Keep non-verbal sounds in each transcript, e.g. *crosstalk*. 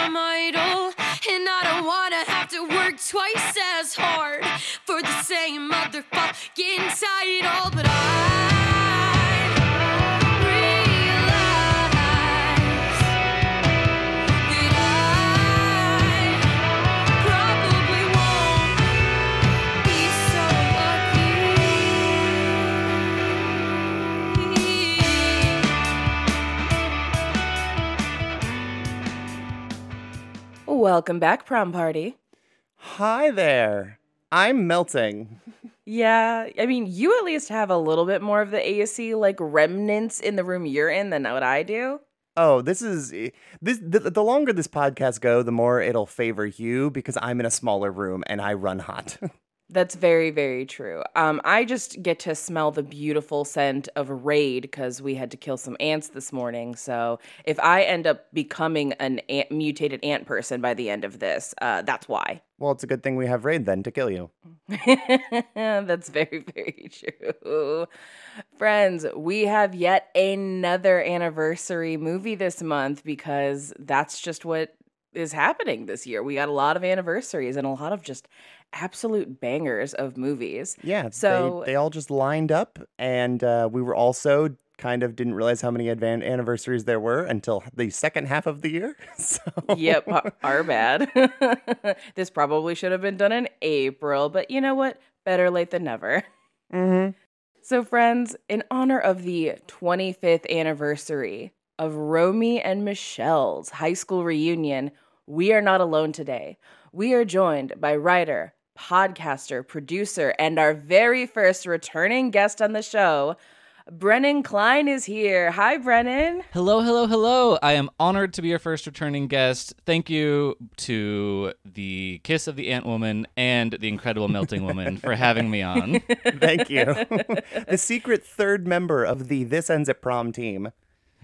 Goddamn idol. And I don't wanna have to work twice as hard for the same motherfucking title. But I Welcome back, prom party. Hi there. I'm melting. Yeah, I mean, you at least have a little bit more of the ASC like remnants in the room you're in than what I do. Oh, this is eh, this the, the longer this podcast go, the more it'll favor you because I'm in a smaller room and I run hot. *laughs* That's very, very true. Um, I just get to smell the beautiful scent of Raid because we had to kill some ants this morning. So if I end up becoming an ant, mutated ant person by the end of this, uh, that's why. well, it's a good thing we have Raid then to kill you. *laughs* that's very, very true. Friends, we have yet another anniversary movie this month because that's just what is happening this year. We got a lot of anniversaries and a lot of just absolute bangers of movies. Yeah, So- they, they all just lined up, and uh, we were also kind of didn't realize how many advan- anniversaries there were until the second half of the year. *laughs* So yep, our- *laughs* bad. *laughs* this probably should have been done in April, but you know what? Better late than never. Mhm. So, friends, in honor of the 25th anniversary of Romy and Michelle's high school reunion, we are not alone today. We are joined by writer, podcaster, producer, and our very first returning guest on the show. Brennan Klein is here. Hi, Brennan. Hello, hello, hello. I am honored to be your first returning guest. Thank you to the Kiss of the Ant Woman and the Incredible Melting Woman for having me on. *laughs* thank you. *laughs* the secret third member of the This Ends at Prom team.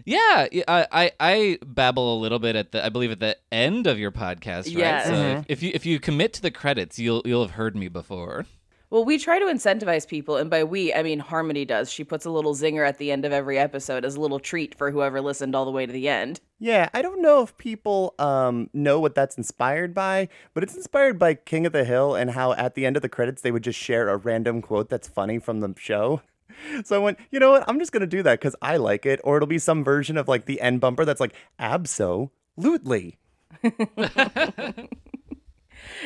Yeah, I, I, I babble a little bit at the I believe at the end of your podcast, right? Yes. So Mm-hmm. if, if you if you commit to the credits, you'll you'll have heard me before. Well, we try to incentivize people, and by we, I mean Harmony does. She puts a little zinger at the end of every episode as a little treat for whoever listened all the way to the end. Yeah, I don't know if people um, know what that's inspired by, but it's inspired by King of the Hill and how at the end of the credits they would just share a random quote that's funny from the show. So I went, you know what? I'm just gonna do that because I like it, or it'll be some version of like the end bumper that's like absolutely. *laughs*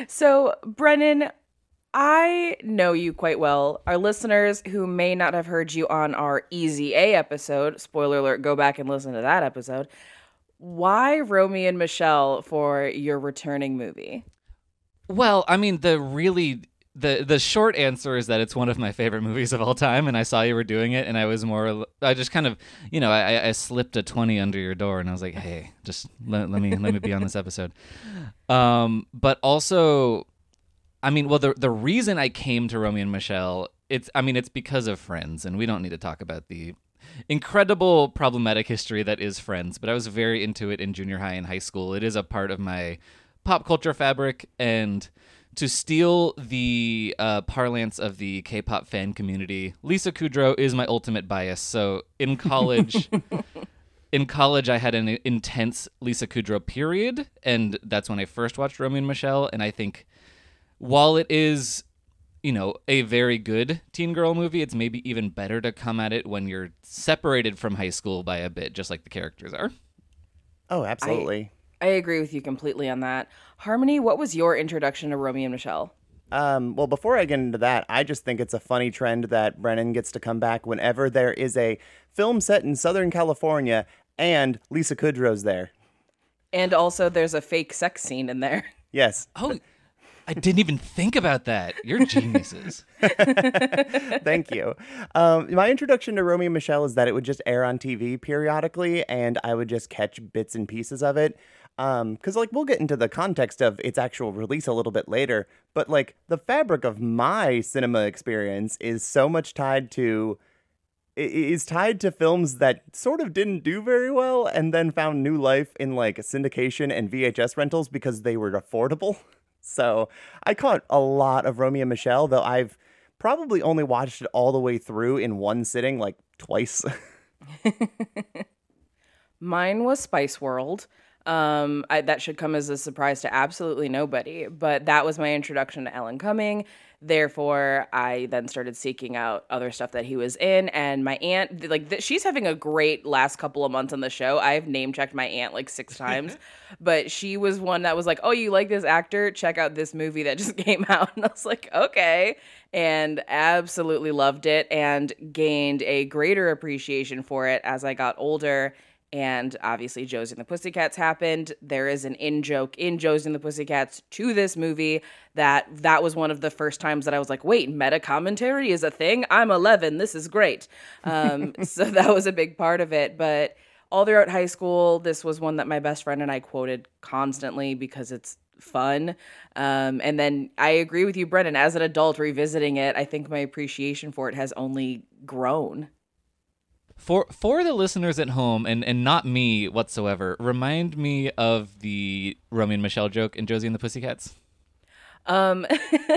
So, Brennan, I know you quite well. Our listeners who may not have heard you on our Easy A episode, spoiler alert, go back and listen to that episode. Why Romy and Michelle for your returning movie? Well, I mean, the really the the short answer is that it's one of my favorite movies of all time, and I saw you were doing it, and I was more. I just kind of, you know, I, I slipped a twenty under your door, and I was like, hey, just let, let me let me be on this episode. Um, but also, I mean, well, the the reason I came to Romy and Michelle, it's, I mean, it's because of Friends, and we don't need to talk about the incredible problematic history that is Friends, but I was very into it in junior high and high school. It is a part of my pop culture fabric, and to steal the uh, parlance of the K-pop fan community, Lisa Kudrow is my ultimate bias. So in college. *laughs* in college, I had an intense Lisa Kudrow period, and that's when I first watched Romy and Michelle. And I think while it is, you know, a very good teen girl movie, it's maybe even better to come at it when you're separated from high school by a bit, just like the characters are. Oh, absolutely. I agree with you completely on that. Harmony, what was your introduction to Romy and Michelle? Um, well, before I get into that, I just think it's a funny trend that Brennan gets to come back whenever there is a film set in Southern California and Lisa Kudrow's there. And also, there's a fake sex scene in there. *laughs* Yes. Oh, I didn't even think about that. You're geniuses. *laughs* Thank you. Um, my introduction to Romy and Michelle is that it would just air on TV periodically, and I would just catch bits and pieces of it. Um, because, like, we'll get into the context of its actual release a little bit later, but, like, the fabric of my cinema experience is so much tied to. Is tied to films that sort of didn't do very well and then found new life in like syndication and VHS rentals because they were affordable. *laughs* So I caught a lot of Romy and Michelle, though I've probably only watched it all the way through in one sitting, like twice. *laughs* *laughs* Mine was Spice World. Um, I, that should come as a surprise to absolutely nobody, but that was my introduction to Alan Cumming. Therefore, I then started seeking out other stuff that he was in. And my aunt, like, th- she's having a great last couple of months on the show. I've name checked my aunt like six *laughs* times, but she was one that was like, "Oh, you like this actor? Check out this movie that *laughs* just came out." And I was like, "Okay," and absolutely loved it, and gained a greater appreciation for it as I got older and obviously Josie and the Pussycats happened. There is an in joke in Josie and the Pussycats to this movie that that was one of the first times that I was like, wait, meta commentary is a thing. I'm 11. This is great. Um, *laughs* so that was a big part of it. But all throughout high school, this was one that my best friend and I quoted constantly because it's fun. Um, and then I agree with you, Brennan. As an adult revisiting it, I think my appreciation for it has only grown. For for the listeners at home and, and not me whatsoever, remind me of the Romy and Michelle joke in Josie and the Pussycats. Um,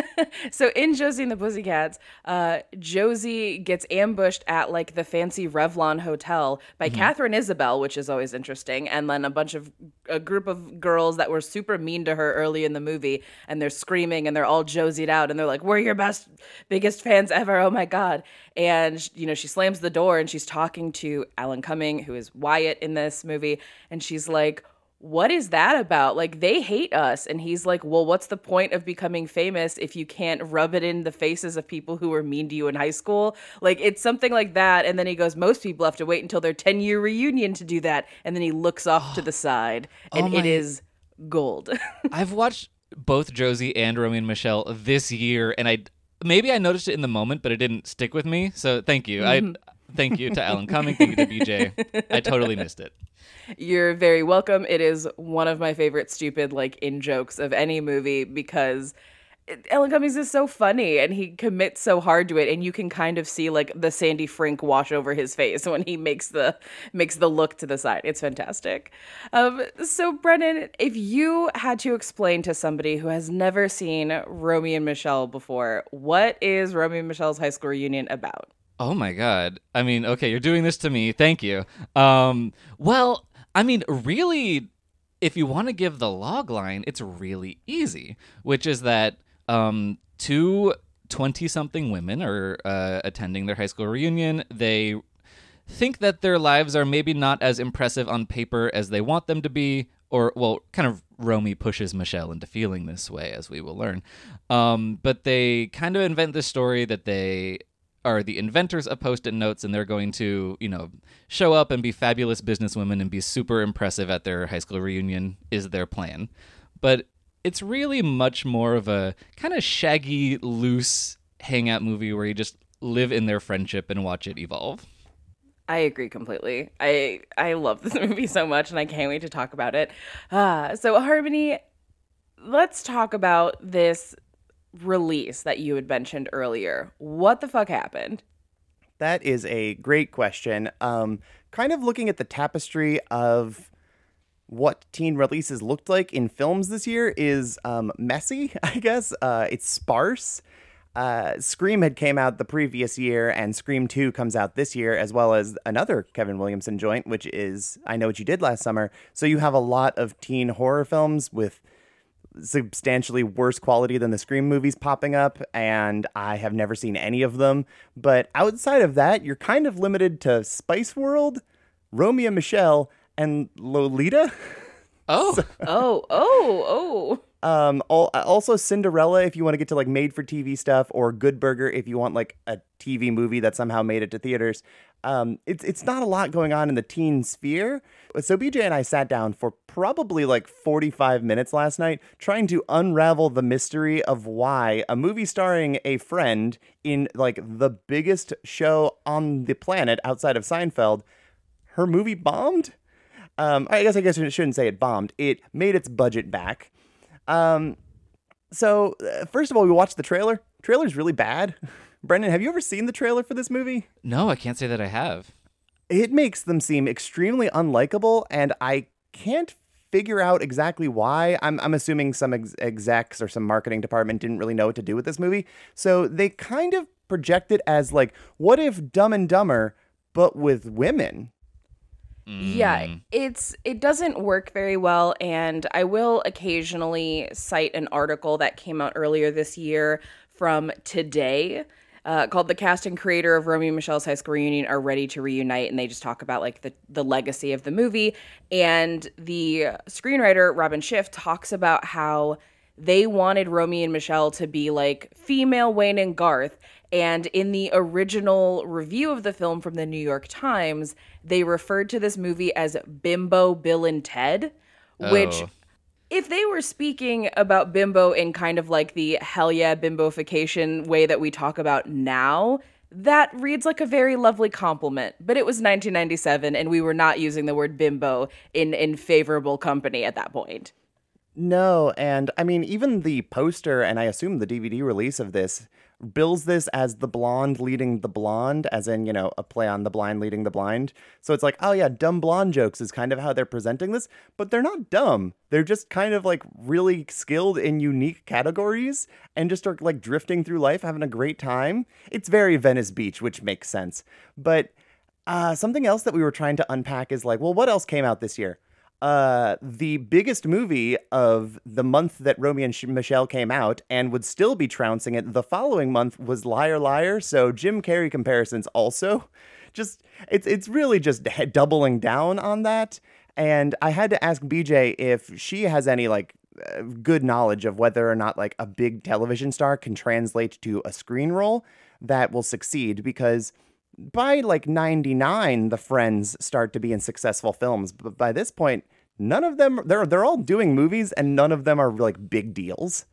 *laughs* so in Josie and the Pussycats, uh, Josie gets ambushed at like the fancy Revlon hotel by Catherine Isabel, which is always interesting, and then a bunch of a group of girls that were super mean to her early in the movie, and they're screaming and they're all Josied out, and they're like, "We're your best, biggest fans ever! Oh my god!" And you know, she slams the door and she's talking to Alan Cumming, who is Wyatt in this movie, and she's like what is that about? Like, they hate us. And he's like, well, what's the point of becoming famous if you can't rub it in the faces of people who were mean to you in high school? Like, it's something like that. And then he goes, most people have to wait until their 10 year reunion to do that. And then he looks off to the *gasps* side, and Oh it is gold. *laughs* I've watched both Josie and Romy and Michelle this year, and I maybe I noticed it in the moment, but it didn't stick with me. So thank you. I mm-hmm. Thank you to Alan Cumming. Thank you to BJ. I totally missed it. You're very welcome. It is one of my favorite stupid, like, in jokes of any movie because. Alan Cummings is so funny and he commits so hard to it and you can kind of see like the Sandy Frink wash over his face *laughs* when he makes the makes the look to the side. It's fantastic. Um, so Brennan, if you had to explain to somebody who has never seen Romy and Michelle before, what is Romy and Michelle's high school reunion about? Oh my god. I mean, okay, you're doing this to me. Thank you. Um, well, I mean, really, if you want to give the log line, it's really easy, which is that um, two 20 something women are uh, attending their high school reunion. They think that their lives are maybe not as impressive on paper as they want them to be, or, well, kind of Romy pushes Michelle into feeling this way, as we will learn. Um, but they kind of invent this story that they are the inventors of post-it notes and they're going to you know show up and be fabulous businesswomen and be super impressive at their high school reunion is their plan but it's really much more of a kind of shaggy loose hangout movie where you just live in their friendship and watch it evolve I agree completely. I I love this *laughs* movie so much, and I can't wait to talk about it. Uh, so Harmony, let's talk about this release that you had mentioned earlier. What the fuck happened? That is a great question. Um, kind of looking at the tapestry of what teen releases looked like in films this year is um, messy, *laughs* I guess. Uh, it's sparse. Uh, Scream had came out the previous year, and Scream 2 comes out this year, as well as another Kevin Williamson joint, which is I Know What You Did Last Summer. So you have a lot of teen horror films with substantially worse quality than the Scream movies popping up, and I have never seen any of them. But outside of that, you're kind of limited to Spice World, Romy and Michelle, and Lolita. oh *laughs* Oh, oh, oh. Um, al- also Cinderella if you want to get to like made for TV stuff, or Good Burger if you want like a TV movie that somehow made it to theaters. Um, it's it's not a lot going on in the teen sphere. So BJ and I sat down for probably like 45 minutes last night trying to unravel the mystery of why a movie starring a friend in like the biggest show on the planet outside of Seinfeld, her movie bombed. Um, I guess I guess I shouldn't say it bombed. It made its budget back. Um, so uh, first of all, we watched the trailer. Trailer's really bad. *laughs* Brennan, have you ever seen the trailer for this movie? No, I can't say that I have. It makes them seem extremely unlikable, and I can't figure out exactly why. I'm, I'm assuming some ex- execs or some marketing department didn't really know what to do with this movie. So they kind of project it as like, what if Dumb and Dumber, but with women? Yeah, Mm. it's it doesn't work very well and I will occasionally cite an article that came out earlier this year from Today uh, called "The Cast and Creator of Romy and Michelle's High School Reunion Are Ready to Reunite," and they just talk about like the the legacy of the movie. And the screenwriter Robin Schiff talks about how they wanted Romy and Michelle to be like female Wayne and Garth. And in the original review of the film from the New York Times, they referred to this movie as Bimbo, Bill, and Ted, which Oh. if they were speaking about bimbo in kind of like the hell yeah bimbofication way that we talk about now, that reads like a very lovely compliment. But it was 1997, and we were not using the word bimbo in in favorable company at that point. No, and I mean, even the poster and I assume the DVD release of this bills this as the blonde leading the blonde, as in, you know, a play on the blind leading the blind. So it's like, oh yeah, dumb blonde jokes is kind of how they're presenting this, but they're not dumb. They're just kind of like really skilled in unique categories and just are like drifting through life, having a great time. It's very Venice Beach, which makes sense. But uh, something else that we were trying to unpack is like, well, what else came out this year? Uh, the biggest movie of the month that Romy and Michelle came out and would still be trouncing it the following month was Liar Liar. So Jim Carrey comparisons also. *laughs* Just it's it's really just doubling down on that. And I had to ask BJ if she has any like uh, good knowledge of whether or not like a big television star can translate to a screen role that will succeed because by like 99 the friends start to be in successful films but by this point none of them they're they're all doing movies and none of them are like big deals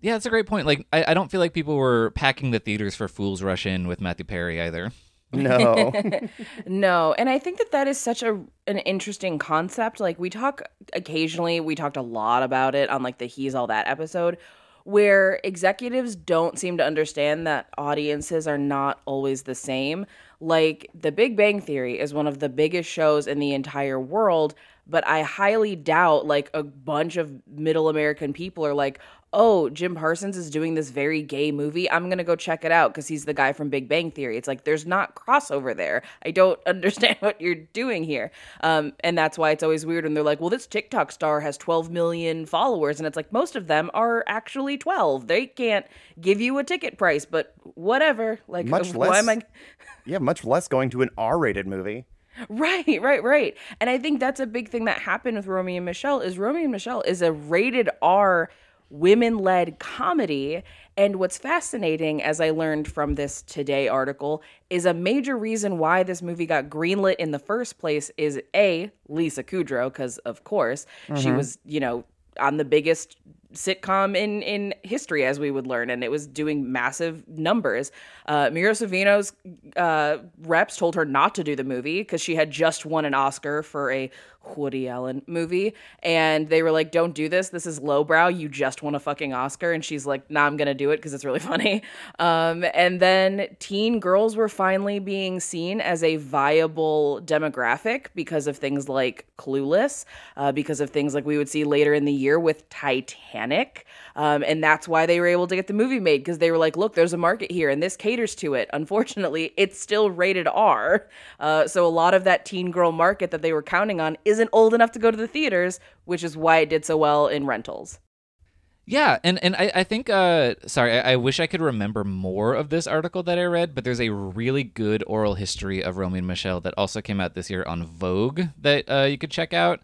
Yeah, that's a great point. Like, I, I don't feel like people were packing the theaters for Fools Rush In with Matthew Perry either. no *laughs* No, and I think that that is such a an interesting concept. Like we talk occasionally, we talked a lot about it on like the He's All That episode where executives don't seem to understand that audiences are not always the same. Like The Big Bang Theory is one of the biggest shows in the entire world, but I highly doubt like a bunch of middle American people are like, oh, Jim Parsons is doing this very gay movie. I'm going to go check it out because he's the guy from Big Bang Theory. It's like, there's not crossover there. I don't *laughs* understand what you're doing here. Um, and that's why it's always weird when they're like, well, this TikTok star has 12 million followers. And it's like, most of them are actually 12. They can't give you a ticket price, but whatever. Like, Much why less- am I. *laughs* yeah much less going to an r-rated movie *laughs* Right, right, right. And I think that's a big thing that happened with Romy and Michelle is Romy and Michelle is a rated R women-led comedy and what's fascinating as I learned from this Today article is a major reason why this movie got greenlit in the first place is A, Lisa Kudrow cuz of course she mm-hmm. was, you know, on the biggest sitcom in in history as we would learn and it was doing massive numbers. Uh Mira Sorvino's uh reps told her not to do the movie because she had just won an oscar for a woody allen movie and they were like don't do this. This is lowbrow. You just won a fucking oscar. And she's like nah i'm gonna do it because it's really *laughs* funny. Um and then teen girls were finally being seen as a viable demographic because of things like clueless uh, because of things like we would see later in the year with titanic um, and that's why they were able to get the movie made because they were like look there's a market here and this caters to it. Unfortunately it's still rated r uh, so a lot of that teen girl market that they were counting on isn't old enough to go to the theaters which is why it did so well in rentals Yeah, and and I, I think uh sorry, I, I wish I could remember more of this article that I read, but there's a really good oral history of Romy and Michelle that also came out this year on Vogue that uh, you could check out.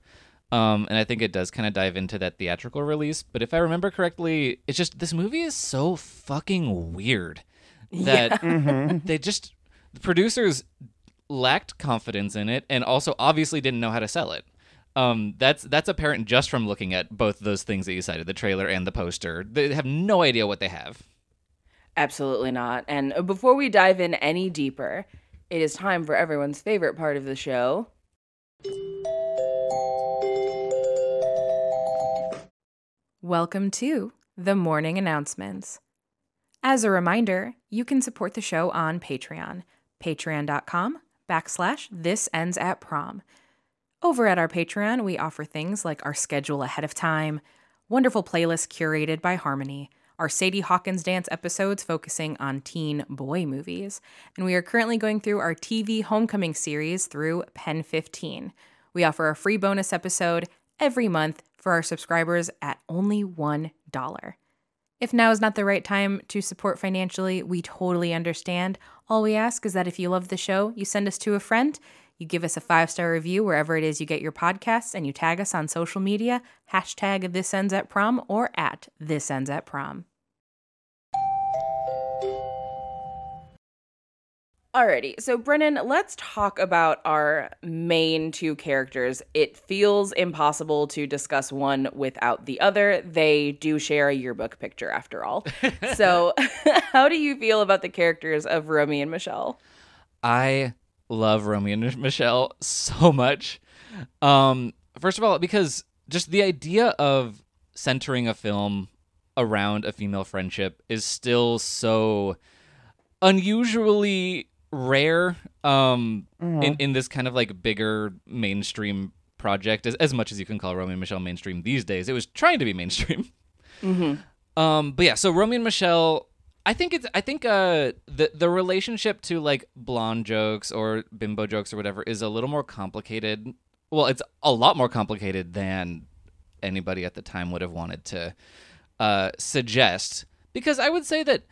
Um, and I think it does kind of dive into that theatrical release. But if I remember correctly, it's just this movie is so fucking weird that *laughs* they just the producers lacked confidence in it and also obviously didn't know how to sell it. Um, that's that's apparent just from looking at both those things that you cited, the trailer and the poster. They have no idea what they have. Absolutely not. And before we dive in any deeper, it is time for everyone's favorite part of the show. Welcome to the morning announcements. As a reminder, you can support the show on Patreon, patreon.com backslash this ends at prom. Over at our Patreon, we offer things like our schedule ahead of time, wonderful playlists curated by Harmony, our Sadie Hawkins dance episodes focusing on teen boy movies, and we are currently going through our TV Homecoming series through Pen 15. We offer a free bonus episode every month for our subscribers at only $1. If now is not the right time to support financially, we totally understand. All we ask is that if you love the show, you send us to a friend, you give us a five star review wherever it is you get your podcasts, and you tag us on social media, hashtag this ends at prom or at this ends at prom. Alrighty, so Brennan, let's talk about our main two characters. It feels impossible to discuss one without the other. They do share a yearbook picture, after all. *laughs* so, *laughs* how do you feel about the characters of Romy and Michelle? I love Romy and Michelle so much. Um, first of all, because just the idea of centering a film around a female friendship is still so unusually rare um in, in this kind of like bigger mainstream project as, as much as you can call Romy and Michelle mainstream these days. It was trying to be mainstream. *laughs* Um, but yeah, so Romy and Michelle, I think it's I think uh the the relationship to like blonde jokes or bimbo jokes or whatever is a little more complicated. Well, it's a lot more complicated than anybody at the time would have wanted to uh suggest because I would say that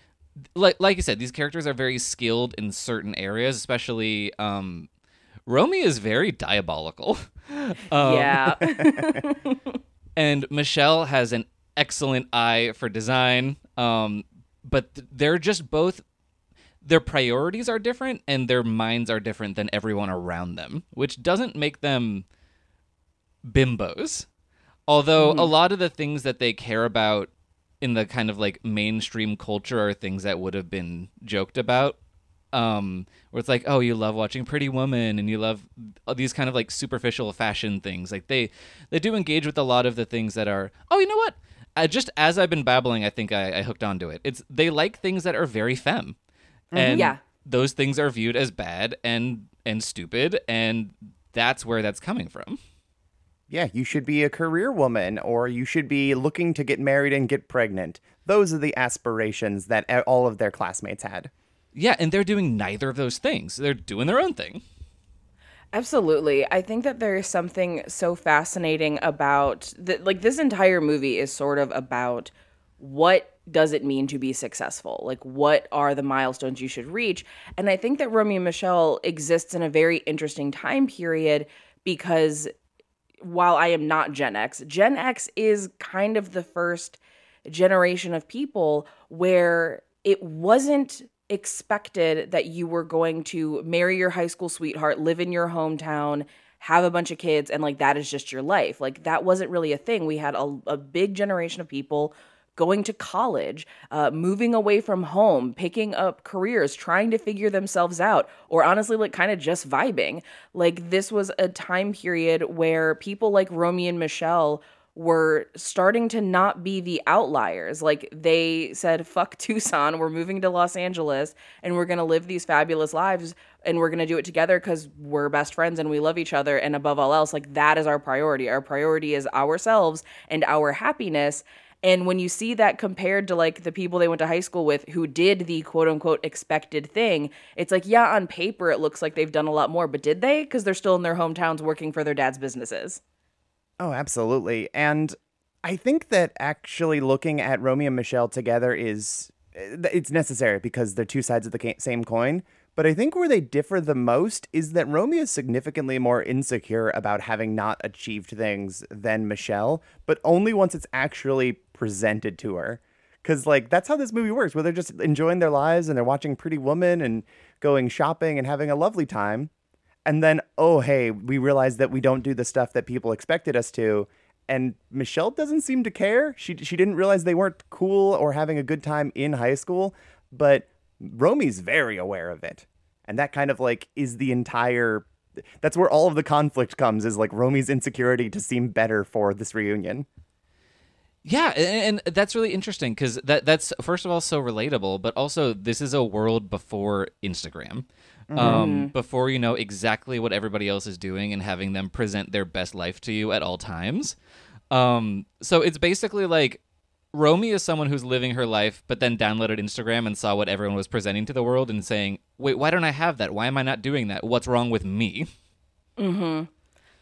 like like you said, these characters are very skilled in certain areas, especially um Romy is very diabolical. *laughs* Um, yeah. *laughs* and Michelle has an excellent eye for design. Um, but th- they're just both their priorities are different and their minds are different than everyone around them, which doesn't make them bimbos. Although a lot of the things that they care about in the kind of like mainstream culture are things that would have been joked about. Um, where it's like, oh, you love watching Pretty Woman, and you love these kind of like superficial fashion things. Like they, they do engage with a lot of the things that are. Oh, you know what? I, just as I've been babbling, I think I, I hooked onto it. It's they like things that are very femme, and Yeah. those things are viewed as bad and and stupid, and that's where that's coming from. Yeah, you should be a career woman or you should be looking to get married and get pregnant. Those are the aspirations that all of their classmates had. Yeah, and they're doing neither of those things. They're doing their own thing. Absolutely. I think that there is something so fascinating about that like this entire movie is sort of about what does it mean to be successful? Like what are the milestones you should reach? And I think that Romy and Michelle exists in a very interesting time period because while I am not Gen X, Gen X is kind of the first generation of people where it wasn't expected that you were going to marry your high school sweetheart, live in your hometown, have a bunch of kids, and like that is just your life. Like that wasn't really a thing. We had a, a big generation of people going to college, uh, moving away from home, picking up careers, trying to figure themselves out, or honestly, like kind of just vibing. Like this was a time period where people like Romy and Michelle were starting to not be the outliers. Like they said, fuck Tucson, we're moving to Los Angeles and we're going to live these fabulous lives and we're going to do it together because we're best friends and we love each other. And above all else, like that is our priority. Our priority is ourselves and our happiness. And when you see that compared to like the people they went to high school with who did the quote unquote expected thing, it's like, yeah, on paper it looks like they've done a lot more, but did they? Because they're still in their hometowns working for their dad's businesses. Oh, absolutely. And I think that actually looking at Romy and Michelle together is eh, it's necessary because they're two sides of the same coin. But I think where they differ the most is that Romy is significantly more insecure about having not achieved things than Michelle, but only once it's actually presented to her. Because, like, that's how this movie works, where they're just enjoying their lives and they're watching Pretty Woman and going shopping and having a lovely time. And then, oh, hey, we realize that we don't do the stuff that people expected us to. And Michelle doesn't seem to care. She, she didn't realize they weren't cool or having a good time in high school. But Romy's very aware of it. And that kind of like is the entire that's where all of the conflict comes is like Romy's insecurity to seem better for this reunion. Yeah, and, and that's really interesting because that that's first of all so relatable, but also this is a world before Instagram, um, before you know exactly what everybody else is doing and having them present their best life to you at all times. Um, so it's basically like Romy is someone who's living her life, but then downloaded Instagram and saw what everyone was presenting to the world and saying, "Wait, why don't I have that? Why am I not doing that? What's wrong with me?"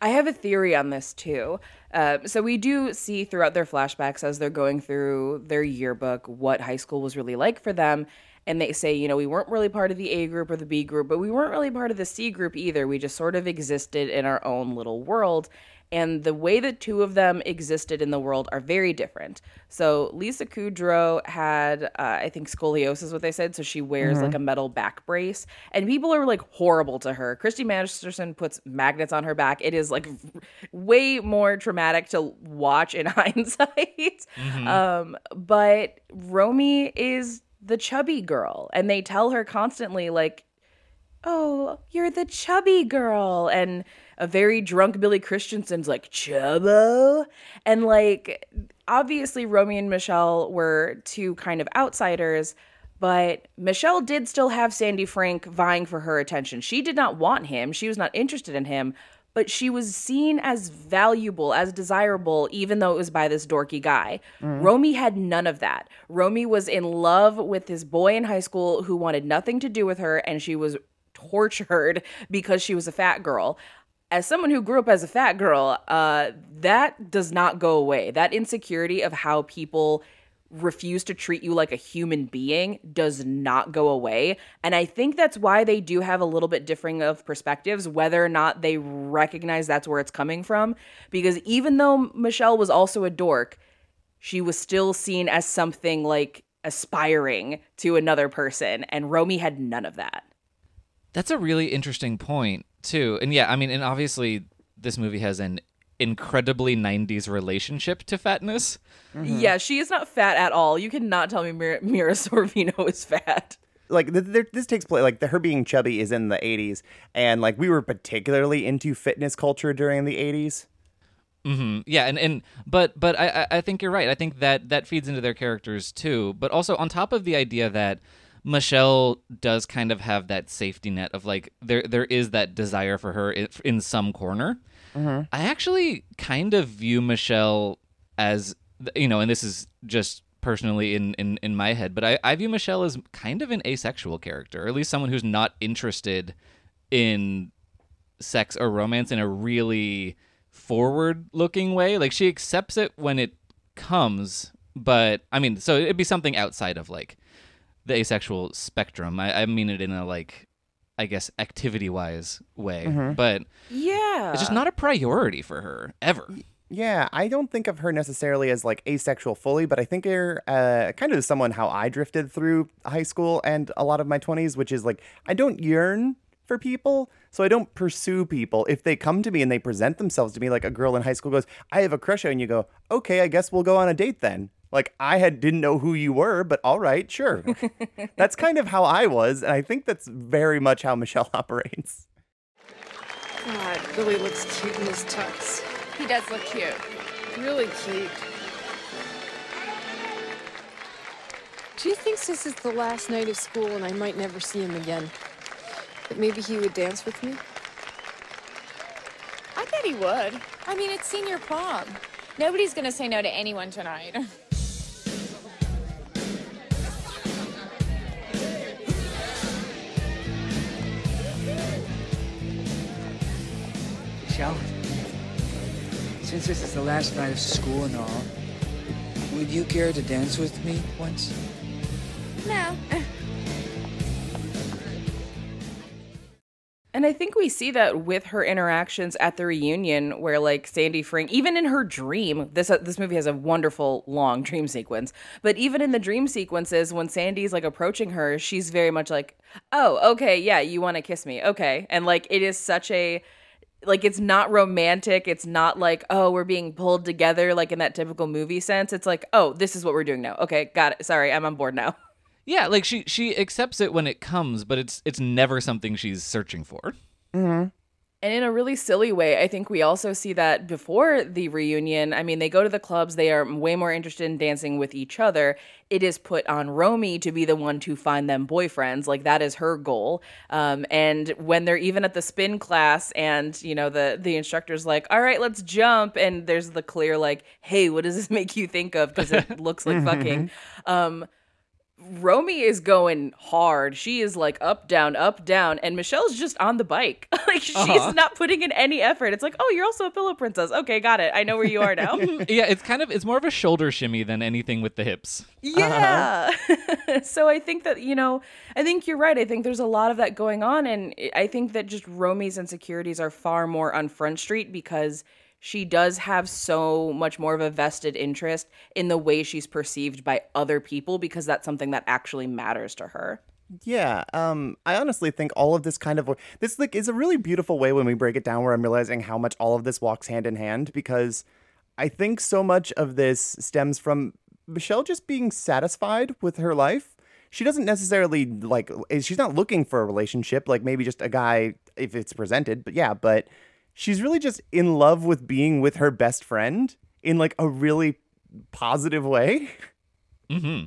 I have a theory on this too. Uh, so we do see throughout their flashbacks as they're going through their yearbook what high school was really like for them. And they say, you know, we weren't really part of the A group or the B group, but we weren't really part of the C group either. We just sort of existed in our own little world. And the way the two of them existed in the world are very different. So Lisa Kudrow had, uh, I think, scoliosis, what they said. So she wears like a metal back brace, and people are like horrible to her. Christy Masterson puts magnets on her back. It is like *laughs* way more traumatic to watch in *laughs* hindsight. Um, but Romy is the chubby girl, and they tell her constantly, like, oh, you're the chubby girl. And a very drunk Billy Christensen's like, Chubbo? And like, obviously, Romy and Michelle were two kind of outsiders, but Michelle did still have Sandy Frank vying for her attention. She did not want him, she was not interested in him. But she was seen as valuable, as desirable, even though it was by this dorky guy. Mm-hmm. Romy had none of that. Romy was in love with this boy in high school who wanted nothing to do with her, and she was tortured *laughs* because she was a fat girl. As someone who grew up as a fat girl, uh, that does not go away. That insecurity of how people refuse to treat you like a human being does not go away. And I think that's why they do have a little bit differing of perspectives, whether or not they recognize that's where it's coming from. Because even though Michelle was also a dork, she was still seen as something like aspiring to another person. And Romy had none of that. That's a really interesting point too. And yeah, I mean, and obviously this movie has an incredibly 90s relationship to fatness. Yeah, she is not fat at all. You cannot tell me Mira, Mira *laughs* Sorvino is fat. Like th- th- this takes place like the, her being chubby is in the 80s and like we were particularly into fitness culture during the 80s. hmm Yeah, and, and but but I I- I think you're right. I think that that feeds into their characters too. But also on top of the idea that Michelle does kind of have that safety net of like there there is that desire for her in, in some corner. Mm-hmm. I actually kind of view Michelle as you know, and this is just personally in in, in my head, but I, I view Michelle as kind of an asexual character, or at least someone who's not interested in sex or romance in a really forward looking way. Like she accepts it when it comes, but I mean, so it'd be something outside of like the asexual spectrum. I, I mean it in a like, I guess, activity wise way, but Yeah. it's just not a priority for her ever. Yeah, I don't think of her necessarily as like asexual fully, but I think her uh, kind of someone how I drifted through high school and a lot of my 20s, which is like I don't yearn for people, so I don't pursue people. If they come to me and they present themselves to me like a girl in high school goes, "I have a crush on you," you go, "Okay, I guess we'll go on a date then." Like I had didn't know who you were, but all right, sure. *laughs* that's kind of how I was, and I think that's very much how Michelle *laughs* operates. God, Billy looks cute in his tux. He does look cute. Really cute. Do you think this is the last night of school and I might never see him again. That maybe he would dance with me? I bet he would. I mean, it's senior prom. Nobody's gonna say no to anyone tonight. *laughs* Michelle, since this is the last night of school and all, would you care to dance with me once? no. *laughs* And I think we see that with her interactions at the reunion, where like Sandy Frank, even in her dream, this uh, this movie has a wonderful long *laughs* dream sequence. But even in the dream sequences, when Sandy's like approaching her, she's very much like, "Oh, okay, yeah, you want to kiss me, okay," and like it is such a like it's not romantic. It's not like, oh, we're being pulled together like in that typical movie sense. It's like, oh, this is what we're doing now. Okay, got it. Sorry, I'm on board now. *laughs* Yeah, like she she accepts it when it comes, but it's it's never something she's searching for. Mm-hmm. And in a really silly way, I think we also see that before the reunion. I mean, they go to the clubs, they are way more interested in dancing with each other. It is put on Romy to be the one to find them boyfriends. Like, that is her goal. Um, and when they're even at the spin class and, you know, the, the instructor's like, all right, let's jump. And there's the clear, like, hey, what does this *laughs* make you think of? Because it *laughs* looks like fucking. Um, Romy is going hard. She is like up, down, up, down, and Michelle's just on the bike. *laughs* like she's Uh-huh. not putting in any effort. It's like, oh, you're also a pillow princess. Okay, got it. I know where you are now. *laughs* yeah, it's kind of it's more of a shoulder shimmy than anything with the hips. yeah. *laughs* so I think that, you know, I think you're right. I think there's a lot of that going on. And I think that just Romy's insecurities are far more on Front Street because she does have so much more of a vested interest in the way she's perceived by other people because that's something that actually matters to her. Yeah, um, I honestly think all of this kind of this like is a really beautiful way when we break it down where I'm realizing how much all of this walks hand in hand because I think so much of this stems from Michelle just being satisfied with her life. She doesn't necessarily like she's not looking for a relationship, like maybe just a guy if it's presented, but yeah, but she's really just in love with being with her best friend in like a really positive way. hmm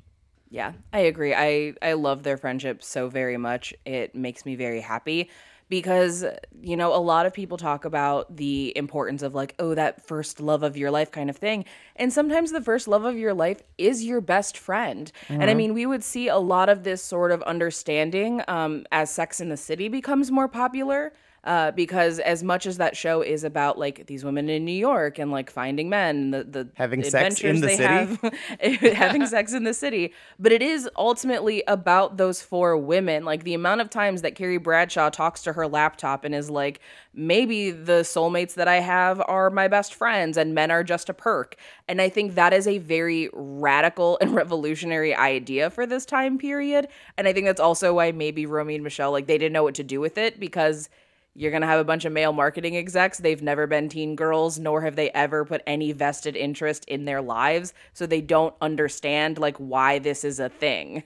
Yeah, I agree. I I love their friendship so very much. It makes me very happy because you know a lot of people talk about the importance of like oh that first love of your life kind of thing and sometimes the first love of your life is your best friend and i mean we would see a lot of this sort of understanding um, as sex in the city becomes more popular uh, because as much as that show is about like these women in New York and like finding men, the the Having sex in the they city? have, *laughs* having sex in the city, but it is ultimately about those four women. Like the amount of times that Carrie Bradshaw talks to her laptop and is like, maybe the soulmates that I have are my best friends and men are just a perk. And I think that is a very radical and *laughs* revolutionary idea for this time period. And I think that's also why maybe Romy and Michelle, like, they didn't know what to do with it because you're going to have a bunch of male marketing execs. They've never been teen girls, nor have they ever put any vested interest in their lives. So they don't understand like why this is a thing.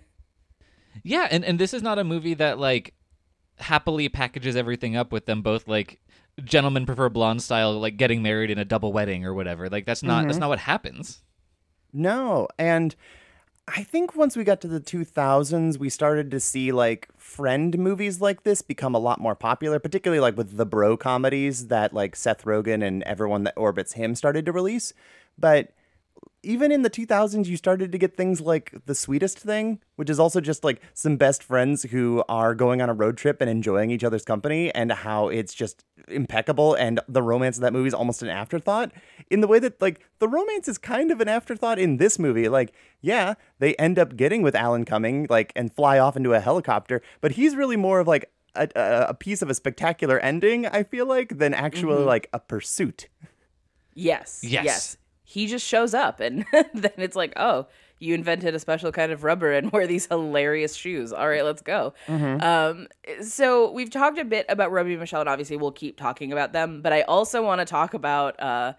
Yeah, and and this is not a movie that like happily packages everything up with them both like gentlemen prefer blonde style like getting married in a double wedding or whatever. Like that's not that's mm-hmm. not what happens. No, and I think once we got to the 2000s, we started to see like friend movies like this become a lot more popular, particularly like with the bro comedies that like Seth Rogen and everyone that orbits him started to release. But even in the 2000s, you started to get things like The Sweetest Thing, which is also just like some best friends who are going on a road trip and enjoying each other's company, and how it's just impeccable. And the romance of that movie is almost an afterthought in the way that, like, the romance is kind of an afterthought in this movie. Like, yeah, they end up getting with Alan Cumming, like, and fly off into a helicopter, but he's really more of like a, a, a piece of a spectacular ending, I feel like, than actually mm-hmm. like a pursuit. Yes. Yes. He just shows up and *laughs* then it's like, oh, you invented a special kind of rubber and wear these hilarious shoes. All right, let's go. Um, so we've talked a bit about Romy and Michelle, and obviously we'll keep talking about them. But I also want to talk about uh,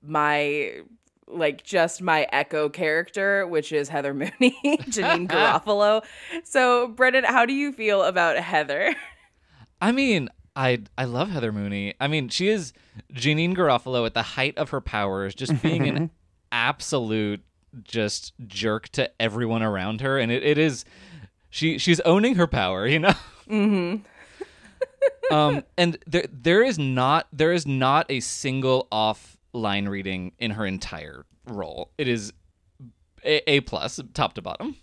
my like just my echo character, which is Heather Mooney, *laughs* Janeane *laughs* Garofalo. So, Brennan, how do you feel about Heather? I mean, I I love Heather Mooney. I mean, she is Janeane Garofalo at the height of her powers, just being an *laughs* absolute just jerk to everyone around her, and it, it is she she's owning her power, you know. Mm-hmm. *laughs* um, and there there is not there is not a single off line reading in her entire role. It is a, a plus, top to bottom.